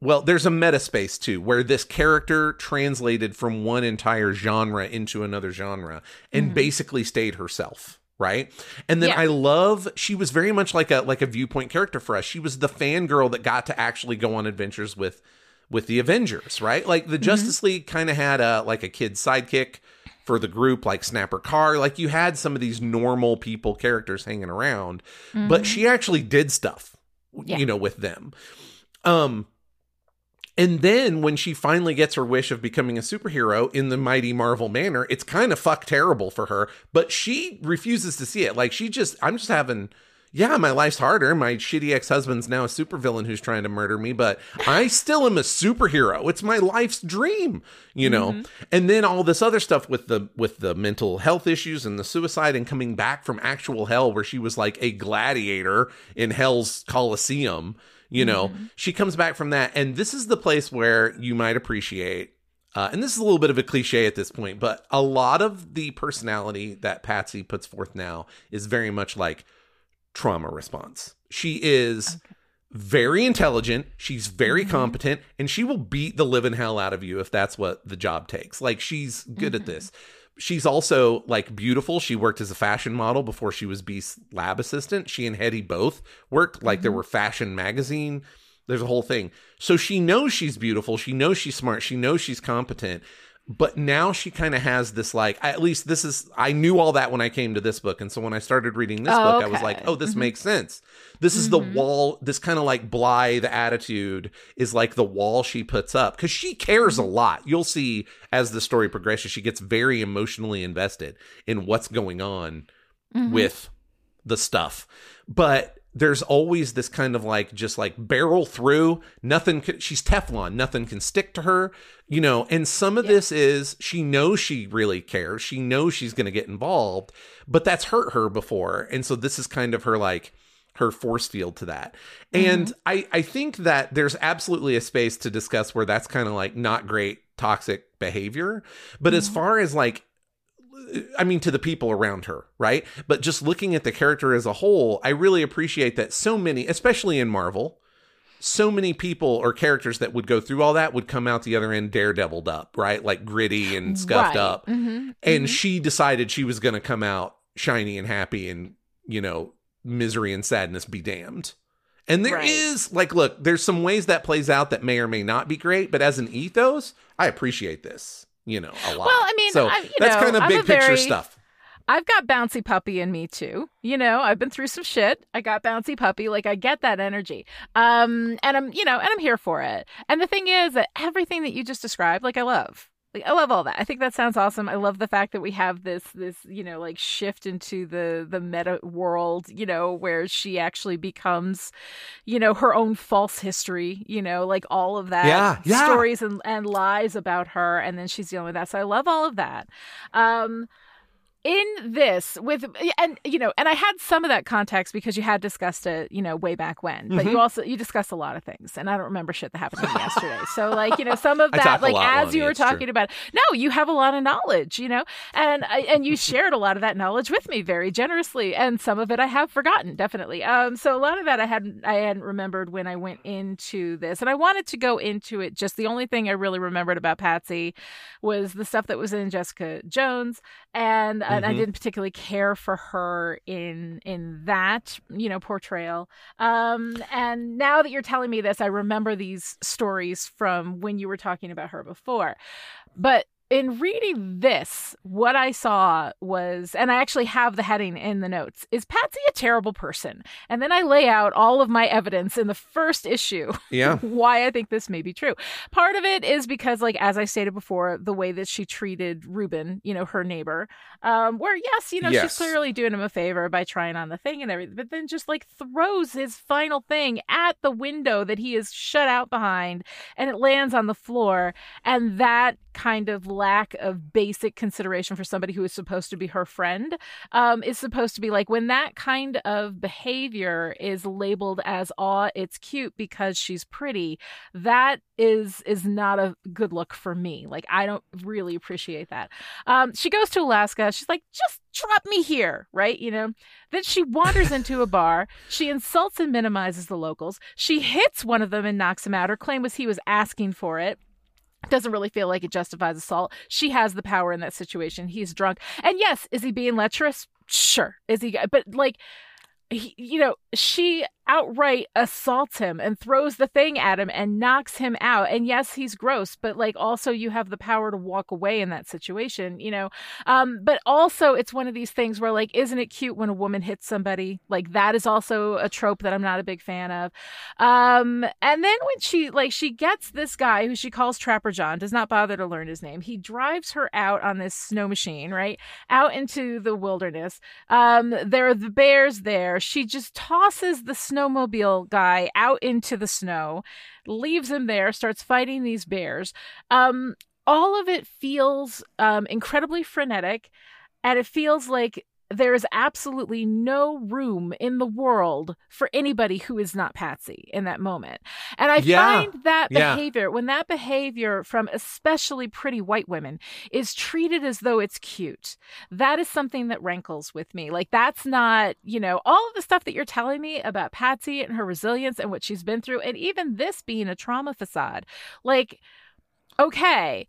well, there's a meta space too, where this character translated from one entire genre into another genre and Mm-hmm. basically stayed herself. Right. And then Yeah. I love she was very much like a like a viewpoint character for us. She was the fangirl that got to actually go on adventures with with the Avengers, right? Like Mm-hmm. the Justice League kind of had a like a kid sidekick for the group, like Snapper Carr. Like you had some of these normal people characters hanging around, but she actually did stuff, Mm-hmm. Yeah. you know, with them. Um, and then when she finally gets her wish of becoming a superhero in the mighty Marvel manner, it's kind of fuck terrible for her, but she refuses to see it. Like she just, I'm just having, yeah, my life's harder. My shitty ex husband's now a supervillain who's trying to murder me, but I still am a superhero. It's my life's dream, you know. And then all this other stuff with the with the mental health issues and the suicide and coming back from actual hell, where she was like a gladiator in Hell's Coliseum. You know, she comes back from that, and this is the place where you might appreciate uh, and this is a little bit of a cliche at this point, but a lot of the personality that Patsy puts forth now is very much like trauma response. She is very intelligent, she's very mm-hmm. competent, and she will beat the living hell out of you if that's what the job takes. Like she's good at mm-hmm. this. She's also like beautiful. She worked as a fashion model before she was Beast's lab assistant. She and Hedy both worked like there mm-hmm. were fashion magazine there's a whole thing. So she knows she's beautiful. She knows she's smart. She knows she's competent. But now she kind of has this like, at least this is, I knew all that when I came to this book. And so when I started reading this Oh, book, I was like, oh, this mm-hmm. makes sense. This is the mm-hmm. wall, this kind of like blithe attitude is like the wall she puts up because she cares a mm-hmm. lot. You'll see as the story progresses, she gets very emotionally invested in what's going on with the stuff. But there's always this kind of like just like barrel through. Nothing she's teflon. Nothing can stick to her you know? And some of this is she knows she really cares. She knows she's going to get involved but that's hurt her before. And so this is kind of her like her force field to that. And mm-hmm. i i think that there's absolutely a space to discuss where that's kind of like not great toxic behavior. But as mm-hmm. far as like I mean, to the people around her, right? But just looking at the character as a whole, I really appreciate that so many, especially in Marvel, so many people or characters that would go through all that would come out the other end daredeviled up, right? Like gritty and scuffed Right. up. Mhm. And she decided she was going to come out shiny and happy and, you know, misery and sadness be damned. And there is Right. like, look, there's some ways that plays out that may or may not be great, but as an ethos, I appreciate this, you know, a lot. Well, I mean, so I- you that's know, kind of big picture very- stuff. I've got bouncy puppy in me too. You know, I've been through some shit. I got bouncy puppy. Like I get that energy. Um, and I'm, you know, and I'm here for it. And the thing is that everything that you just described, like I love. Like I love all that. I think that sounds awesome. I love the fact that we have this this, you know, like shift into the the meta world, you know, where she actually becomes, you know, her own false history, you know, like all of that Yeah, yeah. stories and, and lies about her and then she's dealing with that. So I love all of that. Um in this with and you know and i had some of that context because you had discussed it you know way back when but Mm-hmm. you also you discussed a lot of things and i don't remember shit that happened to me yesterday so like you know some of that like as you were it's true. talking about no you have a lot of knowledge you know and and you shared a lot of that knowledge with me very generously and some of it i have forgotten definitely um so a lot of that i hadn't i hadn't remembered when i went into this and i wanted to go into it just the only thing i really remembered about patsy was the stuff that was in jessica jones and and I Mhm. didn't particularly care for her in in that you know portrayal. Um, and now that you're telling me this, I remember these stories from when you were talking about her before, but. In reading this, what I saw was, and I actually have the heading in the notes, is Patsy a terrible person? And then I lay out all of my evidence in the first issue Yeah. why I think this may be true. Part of it is because, like, as I stated before, the way that she treated Ruben, you know, her neighbor, um, where yes, you know, Yes. she's clearly doing him a favor by trying on the thing and everything, but then just like throws his final thing at the window that he is shut out behind and it lands on the floor. And that kind of lack of basic consideration for somebody who is supposed to be her friend um, is supposed to be like when that kind of behavior is labeled as aw it's cute because she's pretty that is is not a good look for me. Like i don't really appreciate that. Um, she goes to alaska. She's like just drop me here right? You know? Then she wanders into a bar. She insults and minimizes the locals. She hits one of them and knocks him out. Her claim was he was asking for it doesn't really feel like it justifies assault. She has the power in that situation. He's drunk. And yes, is he being lecherous? Sure. Is he but like he, you know, she outright assaults him and throws the thing at him and knocks him out. And yes, he's gross, but like also you have the power to walk away in that situation, you know. Um, but also it's one of these things where like, isn't it cute when a woman hits somebody? Like that is also a trope that I'm not a big fan of. Um, and then when she like she gets this guy who she calls Trapper John, does not bother to learn his name. He drives her out on this snow machine, right? Out into the wilderness. Um, there are the bears there. She just tosses the snow snowmobile guy out into the snow, leaves him there, starts fighting these bears. Um, all of it feels um, incredibly frenetic, and it feels like there is absolutely no room in the world for anybody who is not Patsy in that moment. And I Yeah. find that Yeah. behavior, when that behavior from especially pretty white women is treated as though it's cute, that is something that rankles with me. Like, that's not, you know, all of the stuff that you're telling me about Patsy and her resilience and what she's been through, and even this being a trauma facade. Like, okay,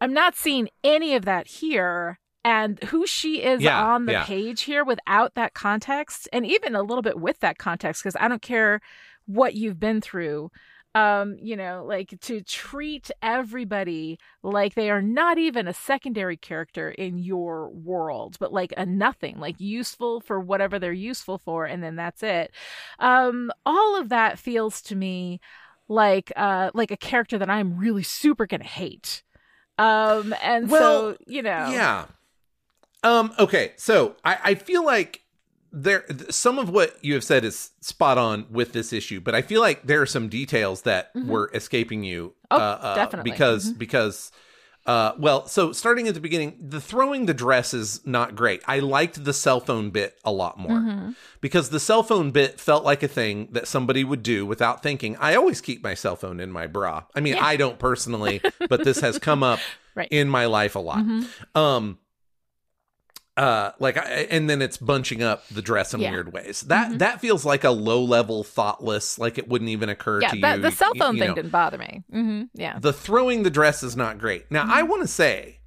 I'm not seeing any of that here. And who she is Yeah, on the yeah. page here without that context, and even a little bit with that context, because I don't care what you've been through. Um, you know, like to treat everybody like they are not even a secondary character in your world, but like a nothing, like useful for whatever they're useful for, and then that's it. Um, all of that feels to me like uh like a character that I'm really super gonna hate. Um, and Well, so you know, Yeah. Um. Okay. So I I feel like there some of what you have said is spot on with this issue, but I feel like there are some details that Mhm. were escaping you. Oh, uh, uh, definitely. Because Mhm. because. Uh, well, so starting at the beginning, the throwing the dress is not great. I liked the cell phone bit a lot more Mhm. because the cell phone bit felt like a thing that somebody would do without thinking. I always keep my cell phone in my bra. I mean, Yeah. I don't personally, but this has come up Right. in my life a lot. Mhm. Um uh like I, and then it's bunching up the dress in Yeah. weird ways. That Mhm. that feels like a low level thoughtless like it wouldn't even occur yeah, to that, you. the cell phone you thing know. didn't bother me. mm-hmm. Yeah, The throwing the dress is not great. Now, I Mm-hmm. want to say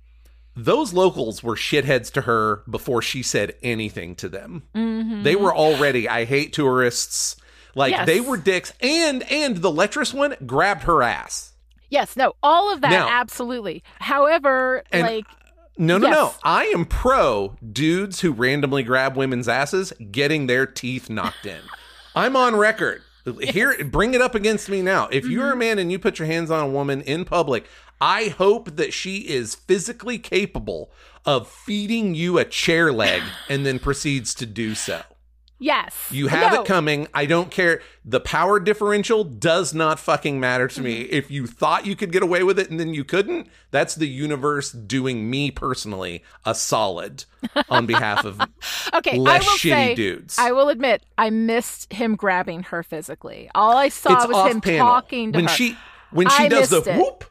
those locals were shitheads to her before she said anything to them. hmm They were already I hate tourists. Like Yes. they were dicks and and the lecherous one grabbed her ass. Yes, no, all of that, Now- absolutely. However, like, No, no, no. I am pro dudes who randomly grab women's asses getting their teeth knocked in. I'm on record. Here, bring it up against me now. If you're a Mm-hmm. man and you put your hands on a woman in public, I hope that she is physically capable of feeding you a chair leg and then proceeds to do so. Yes, You have No. it coming. I don't care. The power differential does not fucking matter to me. Mm-hmm. If you thought you could get away with it and then you couldn't, that's the universe doing me personally a solid on behalf of Okay, less I will shitty say, dudes. I will admit, I missed him grabbing her physically. All I saw it's was him panel. talking to when her. she when she I does the it. whoop,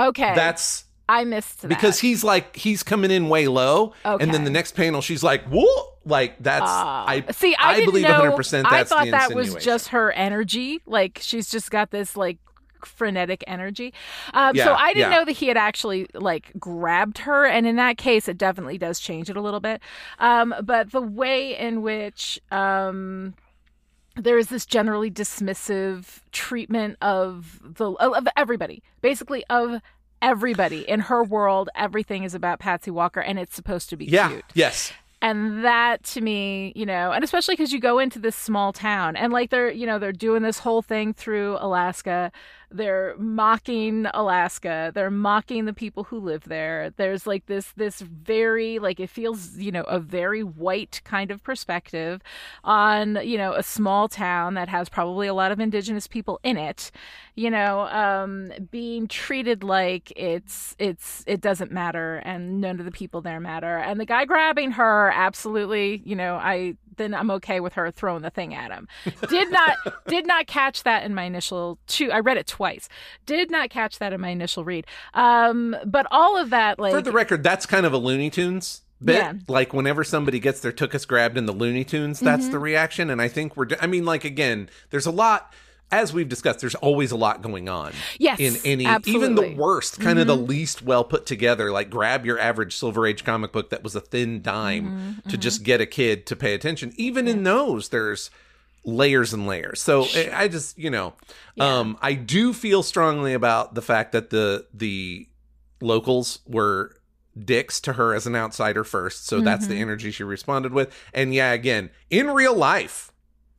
okay, that's I missed that. because he's like he's coming in way low, and then the next panel she's like whoop, like that's Ah. I see. I, didn't believe know. 100 percent I thought that was just her energy. Like she's just got this like frenetic energy. Um, so I didn't yeah. know that he had actually like grabbed her, and in that case, it definitely does change it a little bit. Um, but the way in which um, there is this generally dismissive treatment of the of everybody, basically of everybody in her world. Everything is about Patsy Walker, and it's supposed to be yeah cute. yes And that to me, you know, and especially because you go into this small town and like they're, you know, they're doing this whole thing through Alaska. They're mocking Alaska. They're mocking the people who live there. There's like this this very like it feels, you know, a very white kind of perspective on, you know, a small town that has probably a lot of indigenous people in it, you know, um being treated like it's it's it doesn't matter and none of the people there matter. And the guy grabbing her absolutely, you know, I then I'm okay with her throwing the thing at him. Did not did not catch that in my initial two. I read it twice. Did not catch that in my initial read. Um, but all of that, like For the record, that's kind of a Looney Tunes bit. Yeah. Like whenever somebody gets their tookus grabbed in the Looney Tunes, that's Mm-hmm. the reaction. And I think we're. I mean, like again, there's a lot. As we've discussed, there's always a lot going on. Yes, in any even absolutely. Mm-hmm. the worst, kind of the least well put together. Like grab your average Silver Age comic book that was a thin dime Mm-hmm, to just get a kid to pay attention. Even in those, there's layers and layers. So I I just, you know, um, I do feel strongly about the fact that the the locals were dicks to her as an outsider first. So that's Mm-hmm. the energy she responded with. And yeah, again, in real life,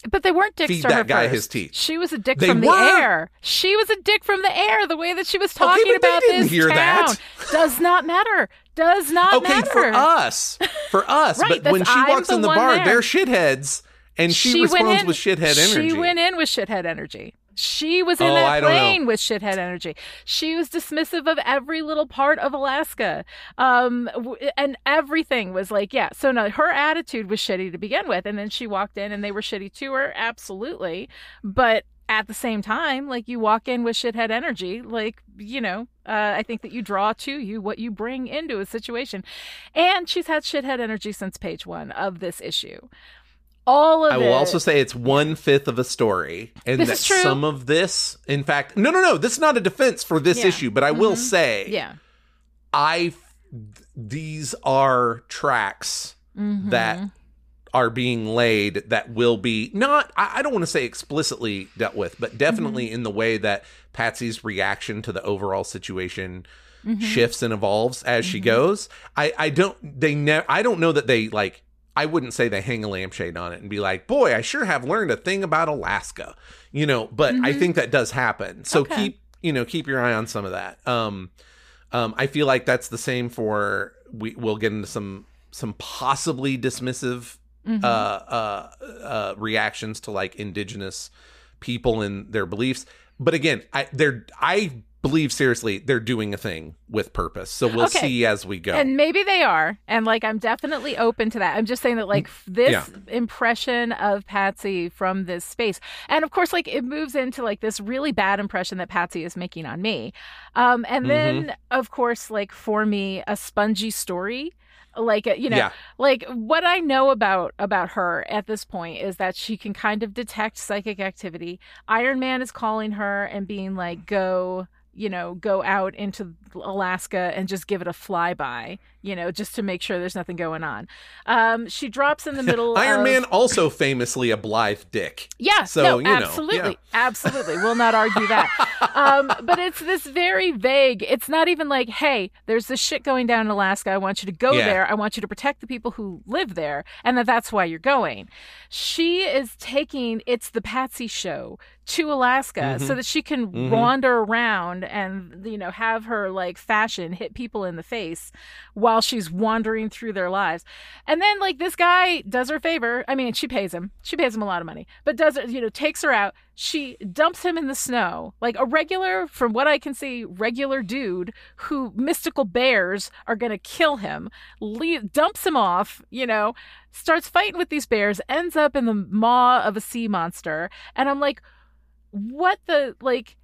But they weren't dicks Feed to that her guy first. his teeth. She was a dick They from the were. air. She was a dick from the air. The way that she was talking they about this hear town that. does not matter. Does not okay, matter. for us, for us. Right, but when she I'm walks the in the bar, there. they're shitheads, and she, went responds in- with shithead energy. She went in with shithead energy. She was in Oh, that don't plane with shithead energy. She was dismissive of every little part of Alaska. Um, w- and everything was like, yeah. So no, her attitude was shitty to begin with. And then she walked in and they were shitty to her. Absolutely. But at the same time, like you walk in with shithead energy, like, you know, uh, I think that you draw to you what you bring into a situation. And she's had shithead energy since page one of this issue. All of it. I will it- also say it's one fifth of a story, and This that some of this, in fact, no, no, no, this is not a defense for this Yeah. issue, but I will say, Yeah. I these are tracks Mm-hmm. that are being laid that will be not I, I don't want to say explicitly dealt with, but definitely Mm-hmm. in the way that Patsy's reaction to the overall situation Mm-hmm. shifts and evolves as she goes. I I don't they never I don't know that they like I wouldn't say they hang a lampshade on it and be like, "Boy, I sure have learned a thing about Alaska." You know, but I think that does happen. So Mm-hmm. Okay. keep, you know, keep your eye on some of that. Um um, I feel like that's the same for we. We'll get into some some possibly dismissive Mm-hmm. uh, uh, uh, reactions to like indigenous people and their beliefs. But again, I they're I believe seriously they're doing a thing with purpose. So we'll Okay. see as we go. And maybe they are. And like, I'm definitely open to that. I'm just saying that, like, this Yeah. impression of Patsy from this space. And of course, like, it moves into like this really bad impression that Patsy is making on me. Um, and then, Mm-hmm. of course, like, for me, a spongy story. Like uh, you know, Yeah. like what I know about about her at this point is that she can kind of detect psychic activity. Iron Man is calling her and being like, "Go, you know, go out into Alaska and just give it a flyby, you know, just to make sure there's nothing going on." Um, she drops in the middle. Iron of, Man also famously a blithe dick. yeah, So, no, you know, absolutely, yeah. absolutely. We'll not argue that. um, but it's this very vague. It's not even like, hey, there's this shit going down in Alaska. I want you to go Yeah. there. I want you to protect the people who live there, and that that's why you're going. She is taking it's the Patsy show to Alaska Mm-hmm. so that she can wander around and you know have her like fashion hit people in the face while she's wandering through their lives. And then like this guy does her favor. I mean, she pays him. She pays him a lot of money. But does it, you know, takes her out. She dumps him in the snow. Like a regular from what I can see, regular dude who mystical bears are going to kill him. Leave, dumps him off, you know, starts fighting with these bears, ends up in the maw of a sea monster. And I'm like, what the like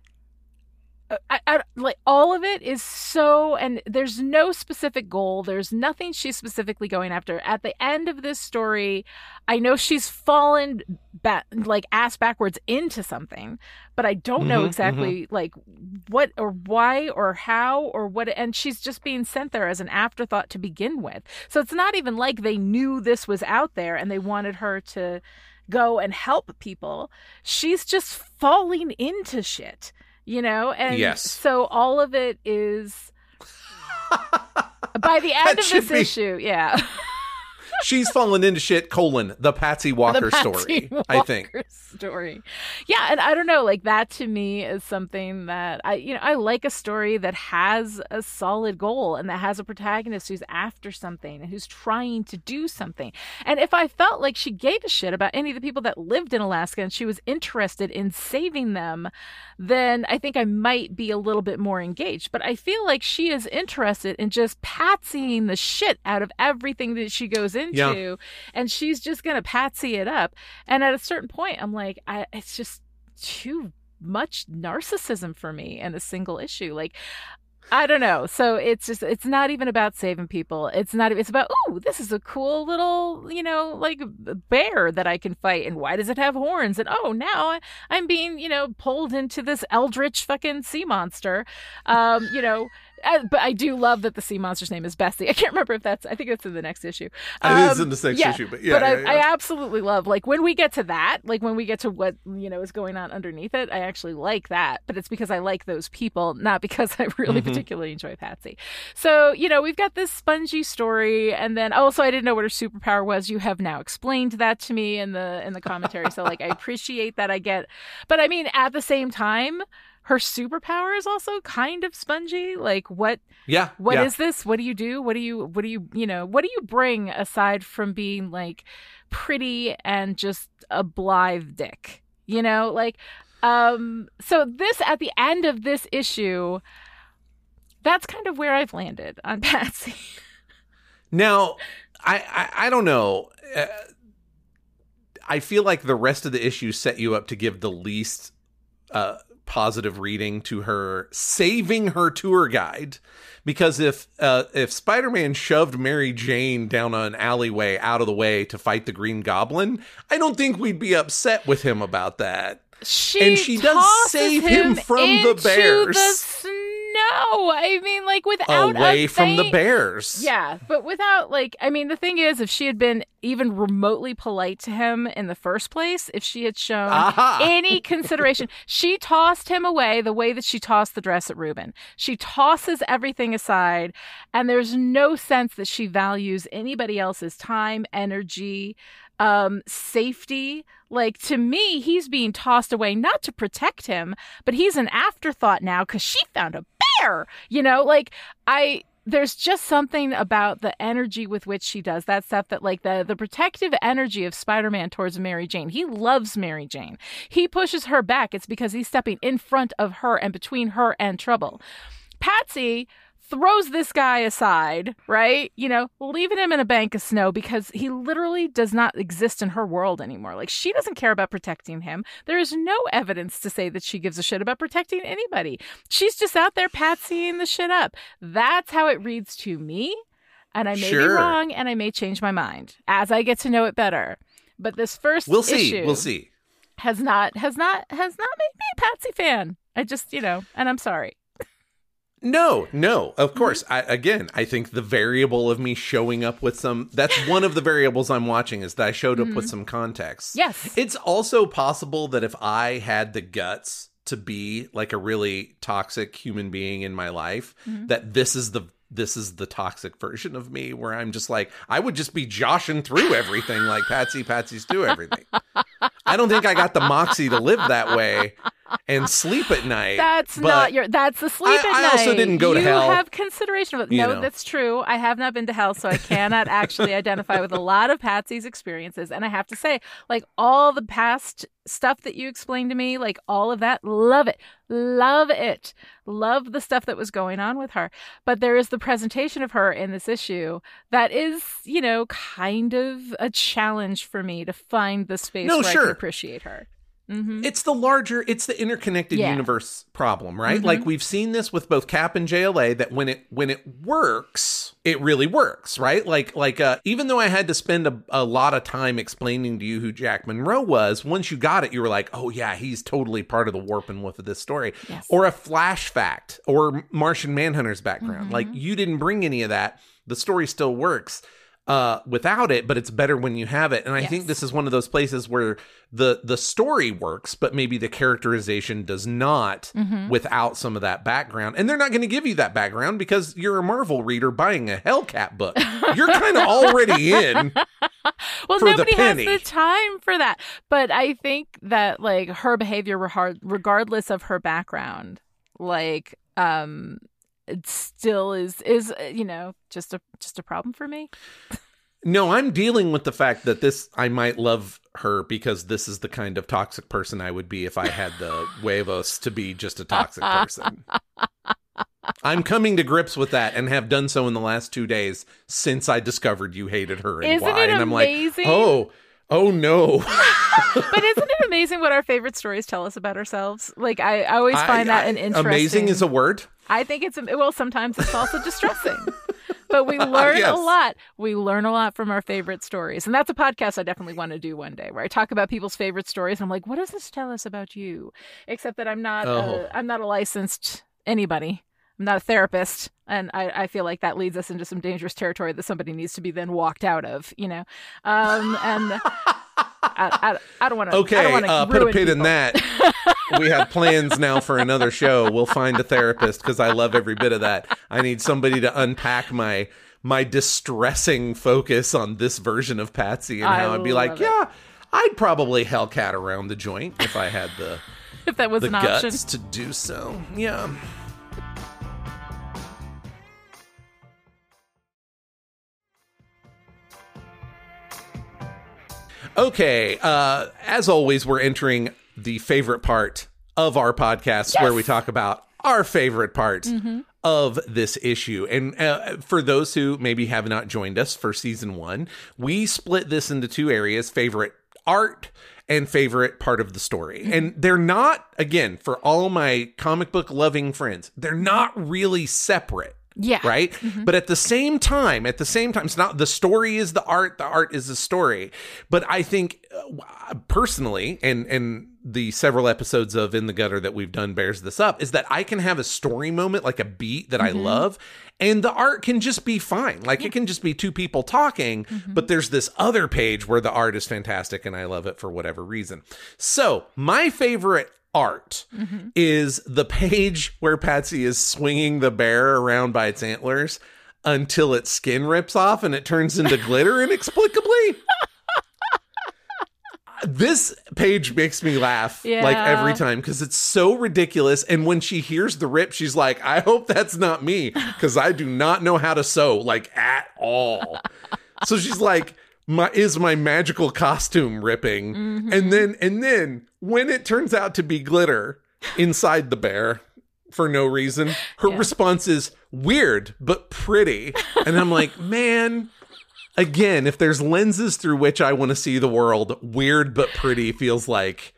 I, I, like all of it is so and there's no specific goal. There's nothing she's specifically going after. At the end of this story i know she's fallen back like ass backwards into something but i don't know Mhm, exactly like what or why or how or what and she's just being sent there as an afterthought to begin with. So it's not even like they knew this was out there and they wanted her to go and help people she's just falling into shit you know and Yes. so all of it is by the end of this be- issue yeah she's fallen into shit. Colon the Patsy Walker the Patsy story. Walker I think. story. Yeah, and I don't know, like that to me is something that I, you know, I like a story that has a solid goal and that has a protagonist who's after something and who's trying to do something. And if I felt like she gave a shit about any of the people that lived in Alaska and she was interested in saving them, then I think I might be a little bit more engaged. But I feel like she is interested in just patsying the shit out of everything that she goes into, Yeah. and she's just gonna patsy it up. And at a certain point, I'm like, I, it's just too much narcissism for me in a single issue. Like, I don't know. So it's just it's not even about saving people. It's not it's about oh, this is a cool little, you know, like bear that I can fight and why does it have horns? And oh, now I'm being, you know, pulled into this eldritch fucking sea monster. Um, you know, but I do love that the sea monster's name is Bessie. I can't remember if that's I think it's in the next issue. It is Um, in the next yeah, issue, but yeah, but yeah, I, yeah. I absolutely love like when we get to that, like when we get to what you know is going on underneath it. I actually like that, but it's because I like those people, not because I really Mhm. particularly enjoy Patsy. So you know we've got this spongy story, and then also I didn't know what her superpower was. You have now explained that to me in the in the commentary, so like I appreciate that I get, but I mean at the same time. Her superpower is also kind of spongy. Like, what Yeah. what is yeah. this? What do you do? What do you what do you you know, what do you bring aside from being like pretty and just a blithe dick? You know, like um so this at the end of this issue that's kind of where I've landed on Patsy. Now, I, I I don't know. Uh, I feel like the rest of the issue set you up to give the least uh, positive reading to her saving her tour guide, because if uh, if Spider Man shoved Mary Jane down an alleyway out of the way to fight the Green Goblin, I don't think we'd be upset with him about that. She And she does save him from the bears. The snow. I mean, like without Away from the bears. Yeah, but without like I mean the thing is if she had been even remotely polite to him in the first place, if she had shown Aha. any consideration, she tossed him away the way that she tossed the dress at Reuben. She tosses everything aside and there's no sense that she values anybody else's time, energy, um safety. Like to me, he's being tossed away not to protect him, but he's an afterthought now cuz she found a bear. You know, like I there's just something about the energy with which she does that stuff that like the the protective energy of Spider-Man towards Mary Jane. He loves Mary Jane. He pushes her back. It's because he's stepping in front of her and between her and trouble. Patsy throws this guy aside, right? You know, leaving him in a bank of snow because he literally does not exist in her world anymore. Like, she doesn't care about protecting him. There is no evidence to say that she gives a shit about protecting anybody. She's just out there patsying the shit up. That's how it reads to me. And I may be wrong and I may change my mind as I get to know it better. But this 1st We'll see. We'll see. has not has not has not made me a Patsy fan. I just, you know, and I'm sorry. No, no, Mm-hmm. of course. I, again, I think the variable of me showing up with some that's one of the variables I'm watching is that I showed up with some context. Mm-hmm. Yes. It's also possible that if I had the guts to be like a really toxic human being in my life, Mm-hmm. that this is the this is the toxic version of me where I'm just like I would just be joshing through everything like Patsy Patsy's do everything. I don't think I got the moxie to live that way and sleep at night. That's not your. That's the sleep I- at I night. I also didn't go to hell. you have consideration of it. No, know. that's true. I have not been to hell, so I cannot actually identify with a lot of Patsy's experiences. And I have to say, like all the past stuff that you explained to me, like all of that, love it, love it, love the stuff that was going on with her. But there is the presentation of her in this issue that is, you know, kind of a challenge for me to find the space No, where I sure. can appreciate her. Hmm It's the larger, it's the interconnected Yeah. universe problem, right? Mhm. Like we've seen this with both Cap and JLA that when it when it works, it really works, right? Like like uh even though I had to spend a, a lot of time explaining to you who Jack Monroe was, once you got it, you were like, "Oh yeah, he's totally part of the warp and woof of this story." Yes. Or a flash fact or Martian Manhunter's background. Mhm. Like you didn't bring any of that. The story still works. Uh, without it, but it's better when you have it. And I Yes. think this is one of those places where the the story works, but maybe the characterization does not Mm-hmm. without some of that background. And they're not going to give you that background because you're a Marvel reader buying a Hellcat book. You're kind of already in. well for the nobody has the time for that but i think that like her behavior regardless of her background like um it still is is uh, you know just a just a problem for me No, I'm dealing with the fact that this I might love her because this is the kind of toxic person I would be if I had the huevos to be just a toxic person. I'm coming to grips with that and have done so in the last two days since I discovered you hated her and Isn't why. it and I'm amazing? like, oh, oh no. but isn't it amazing what our favorite stories tell us about ourselves like i, I always find I- that an interesting Amazing is a word. I think it's well. Sometimes it's also distressing, but we learn Yes. a lot. We learn a lot from our favorite stories, and that's a podcast I definitely want to do one day, where I talk about people's favorite stories. And I'm like, what does this tell us about you? Except that I'm not. Oh. A, I'm not a licensed anybody. I'm not a therapist, and I, I feel like that leads us into some dangerous territory that somebody needs to be then walked out of. You know, um, and I, I, I don't want to. I Okay, uh, put a pin in that. we have plans now for another show. We'll find a therapist because I love every bit of that. I need somebody to unpack my my distressing focus on this version of Patsy and I how I'd be like, it. yeah, I'd probably Hellcat around the joint if I had the If that was the an option. guts to do so. Yeah. Okay, uh, as always, we're entering the favorite part of our podcast where we talk about our favorite part of this issue. And uh, for those who maybe have not joined us for season one, we split this into two areas favorite art and favorite part of the story. And they're not, again, for all my comic book loving friends, they're not really separate Yeah. right? Mm-hmm. But at the same time at the same time it's not the story is the art the art is the story. But i think uh, personally and and the several episodes of in the gutter that we've done bears this up is that i can have a story moment like a beat that i mm-hmm. love and the art can just be fine. Like it can just be two people talking mm-hmm. but there's this other page where the art is fantastic and i love it for whatever reason. So my favorite art mm-hmm. is the page where Patsy is swinging the bear around by its antlers until its skin rips off and it turns into glitter inexplicably. this page makes me laugh like every time because it's so ridiculous. And when she hears the rip, she's like, I hope that's not me because I do not know how to sew like at all. so she's like, my is my magical costume ripping mm-hmm. and then and then when it turns out to be glitter inside the bear for no reason her Yeah. response is weird but pretty. And i'm like man again if there's lenses through which i want to see the world weird but pretty feels like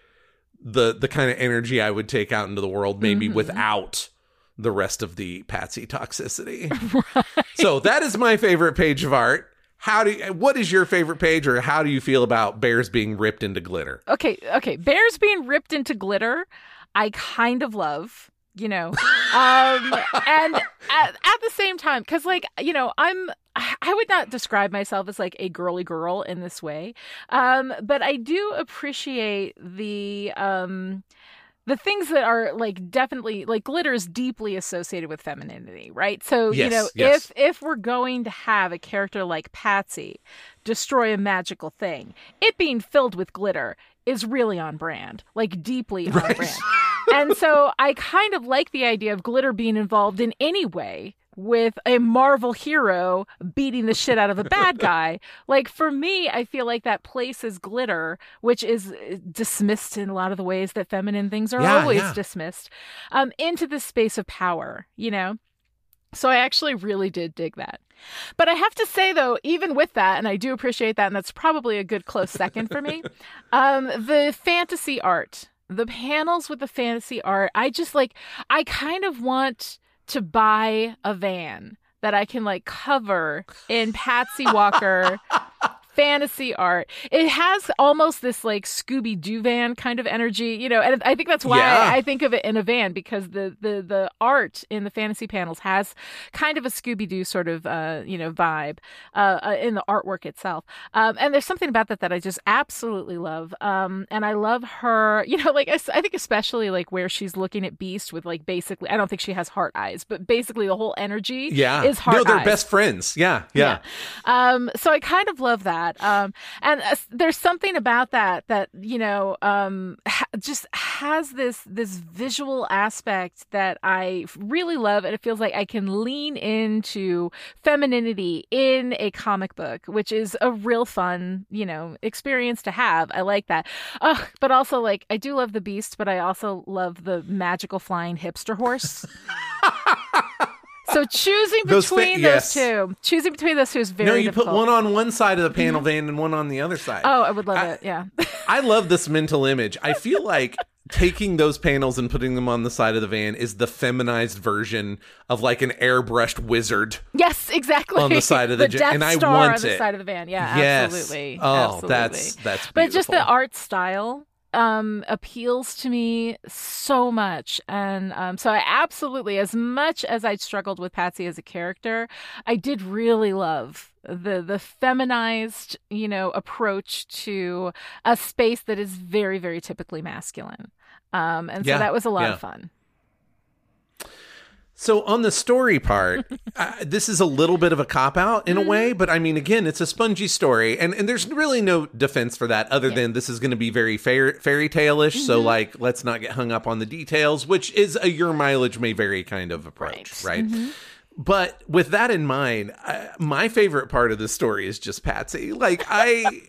the the kind of energy i would take out into the world maybe mm-hmm. without the rest of the patsy toxicity. So that is my favorite page of art how do you, what is your favorite page or how do you feel about bears being ripped into glitter okay, okay. Bears being ripped into glitter, I kind of love, you know. Um and at, at the same time cuz like, you know, I'm I would not describe myself as like a girly girl in this way. Um but I do appreciate the um the things that are like definitely like glitter is deeply associated with femininity, right? So, you know, yes. if if we're going to have a character like Patsy destroy a magical thing, it being filled with glitter is really on brand, like deeply on brand. and so I kind of like the idea of glitter being involved in any way with a Marvel hero beating the shit out of a bad guy. like for me, I feel like that places glitter, which is uh, dismissed in a lot of the ways that feminine things are Yeah, always yeah. dismissed, um, into the space of power, you know? So I actually really did dig that. But I have to say though, even with that, and I do appreciate that, and that's probably a good close second for me, um, the fantasy art, the panels with the fantasy art, I just like I kind of want to buy a van that I can like cover in Patsy Walker fantasy art. It has almost this like Scooby Doo van kind of energy, you know, and I think that's why Yeah. I, I think of it in a van because the the the art in the fantasy panels has kind of a Scooby Doo sort of uh, you know vibe uh, uh, in the artwork itself. Um, and there's something about that that I just absolutely love. Um, and I love her, you know, like I, I think especially like where she's looking at Beast with like basically I don't think she has heart eyes, but basically the whole energy Yeah. is heart no, they're eyes. best friends. Yeah. Yeah. Um, so I kind of love that. Um, and uh, there's something about that that you know um, ha- just has this this visual aspect that I really love, and it feels like I can lean into femininity in a comic book, which is a real fun you know experience to have. I like that. But also like I do love the Beast, but I also love the magical flying hipster horse. So choosing Those thi- between yes. those two, choosing between those two is very No, you difficult. put one on one side of the mm-hmm. panel van and one on the other side. Oh, I would love I- it. Yeah. I love this mental image. I feel like taking those panels and putting them on the side of the van is the feminized version of like an airbrushed wizard. yes, exactly. On the side of the j- Death and I Star want on the it. side of the van. Yeah, Yes. absolutely. Oh, absolutely. that's that's But just the art style um appeals to me so much. And um so I absolutely as much as I struggled with Patsy as a character I did really love the the feminized you know approach to a space that is very very typically masculine. Um and so Yeah, that was a lot yeah. of fun So on the story part, uh, this is a little bit of a cop out Mm-hmm. in a way, but I mean, again, it's a spongy story, and and there's really no defense for that other than this is going to be very fair, fairy tale-ish. So Mm-hmm. like, let's not get hung up on the details, which is a your mileage may vary kind of approach, right? Mm-hmm. But with that in mind, uh, my favorite part of the story is just Patsy. Like I.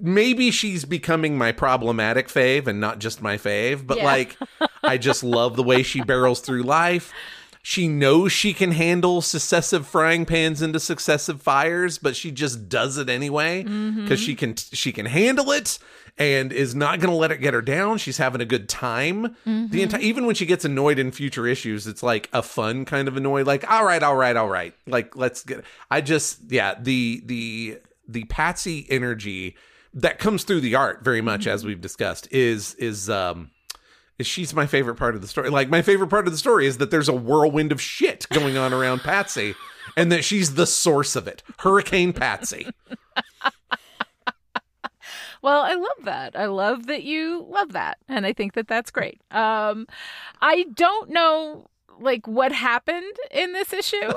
Maybe she's becoming my problematic fave and not just my fave, but Yeah. like I just love the way she barrels through life. She knows she can handle successive frying pans into successive fires, but she just does it anyway because mm-hmm. she can she can handle it and is not going to let it get her down. She's having a good time. The mm-hmm. entire even when she gets annoyed in future issues, it's like a fun kind of annoyed. Like all right, all right, all right. Like let's get. I just yeah the the the Patsy energy that comes through the art very much mm-hmm. as we've discussed is is um she's my favorite part of the story. Like my favorite part of the story is that there's a whirlwind of shit going on around Patsy and that she's the source of it. Hurricane Patsy. Well, I love that. I love that you love that. And I think that that's great. Um, I don't know like what happened in this issue.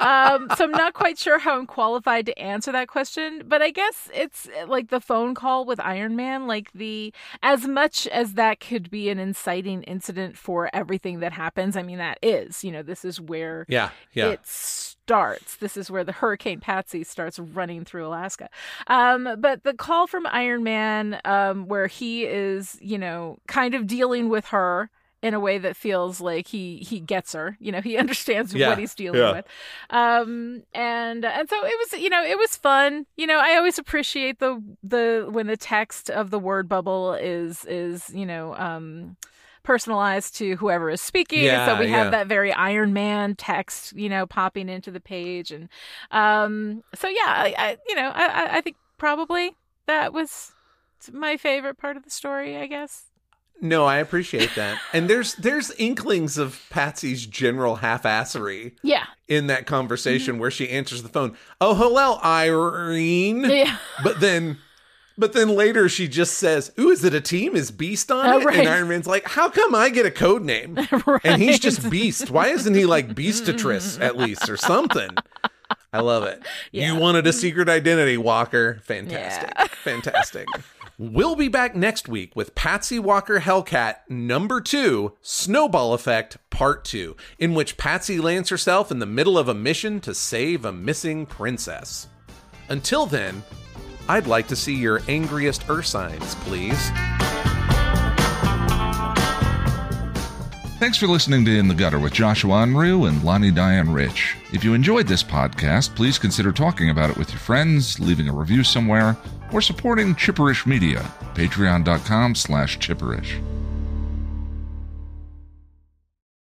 um, so I'm not quite sure how I'm qualified to answer that question, but I guess it's like the phone call with Iron Man, like the as much as that could be an inciting incident for everything that happens. I mean that is, you know, this is where Yeah, yeah. it starts. This is where the Hurricane Patsy starts running through Alaska. Um, but the call from Iron Man, um, where he is, you know, kind of dealing with her in a way that feels like he he gets her. You know, he understands Yeah, what he's dealing yeah. with. Um, and and so it was, you know, it was fun. You know, I always appreciate the the when the text of the word bubble is is you know. Um, personalized to whoever is speaking Yeah, so we have yeah. that very iron man text you know popping into the page and um so yeah i, I you know I, I- I think probably that was my favorite part of the story i guess No, I appreciate that. And there's there's inklings of Patsy's general half-assery yeah in that conversation where she answers the phone. Oh, hello, Irene. yeah But then but then later she just says, Ooh, is it a team? Is Beast on Oh, it? right. And Iron Man's like, How come I get a code name? And he's just Beast. Why isn't he like Beastatress at least or something? I love it. Yeah. You wanted a secret identity, Walker. Fantastic. Yeah. Fantastic. We'll be back next week with Patsy Walker Hellcat number two, Snowball Effect part two, in which Patsy lands herself in the middle of a mission to save a missing princess. Until then, I'd like to see your angriest Ursines, please. Thanks for listening to In the Gutter with Joshua Unruh and Lani Diane Rich. If you enjoyed this podcast, please consider talking about it with your friends, leaving a review somewhere, or supporting Chipperish Media, patreon.com slash chipperish.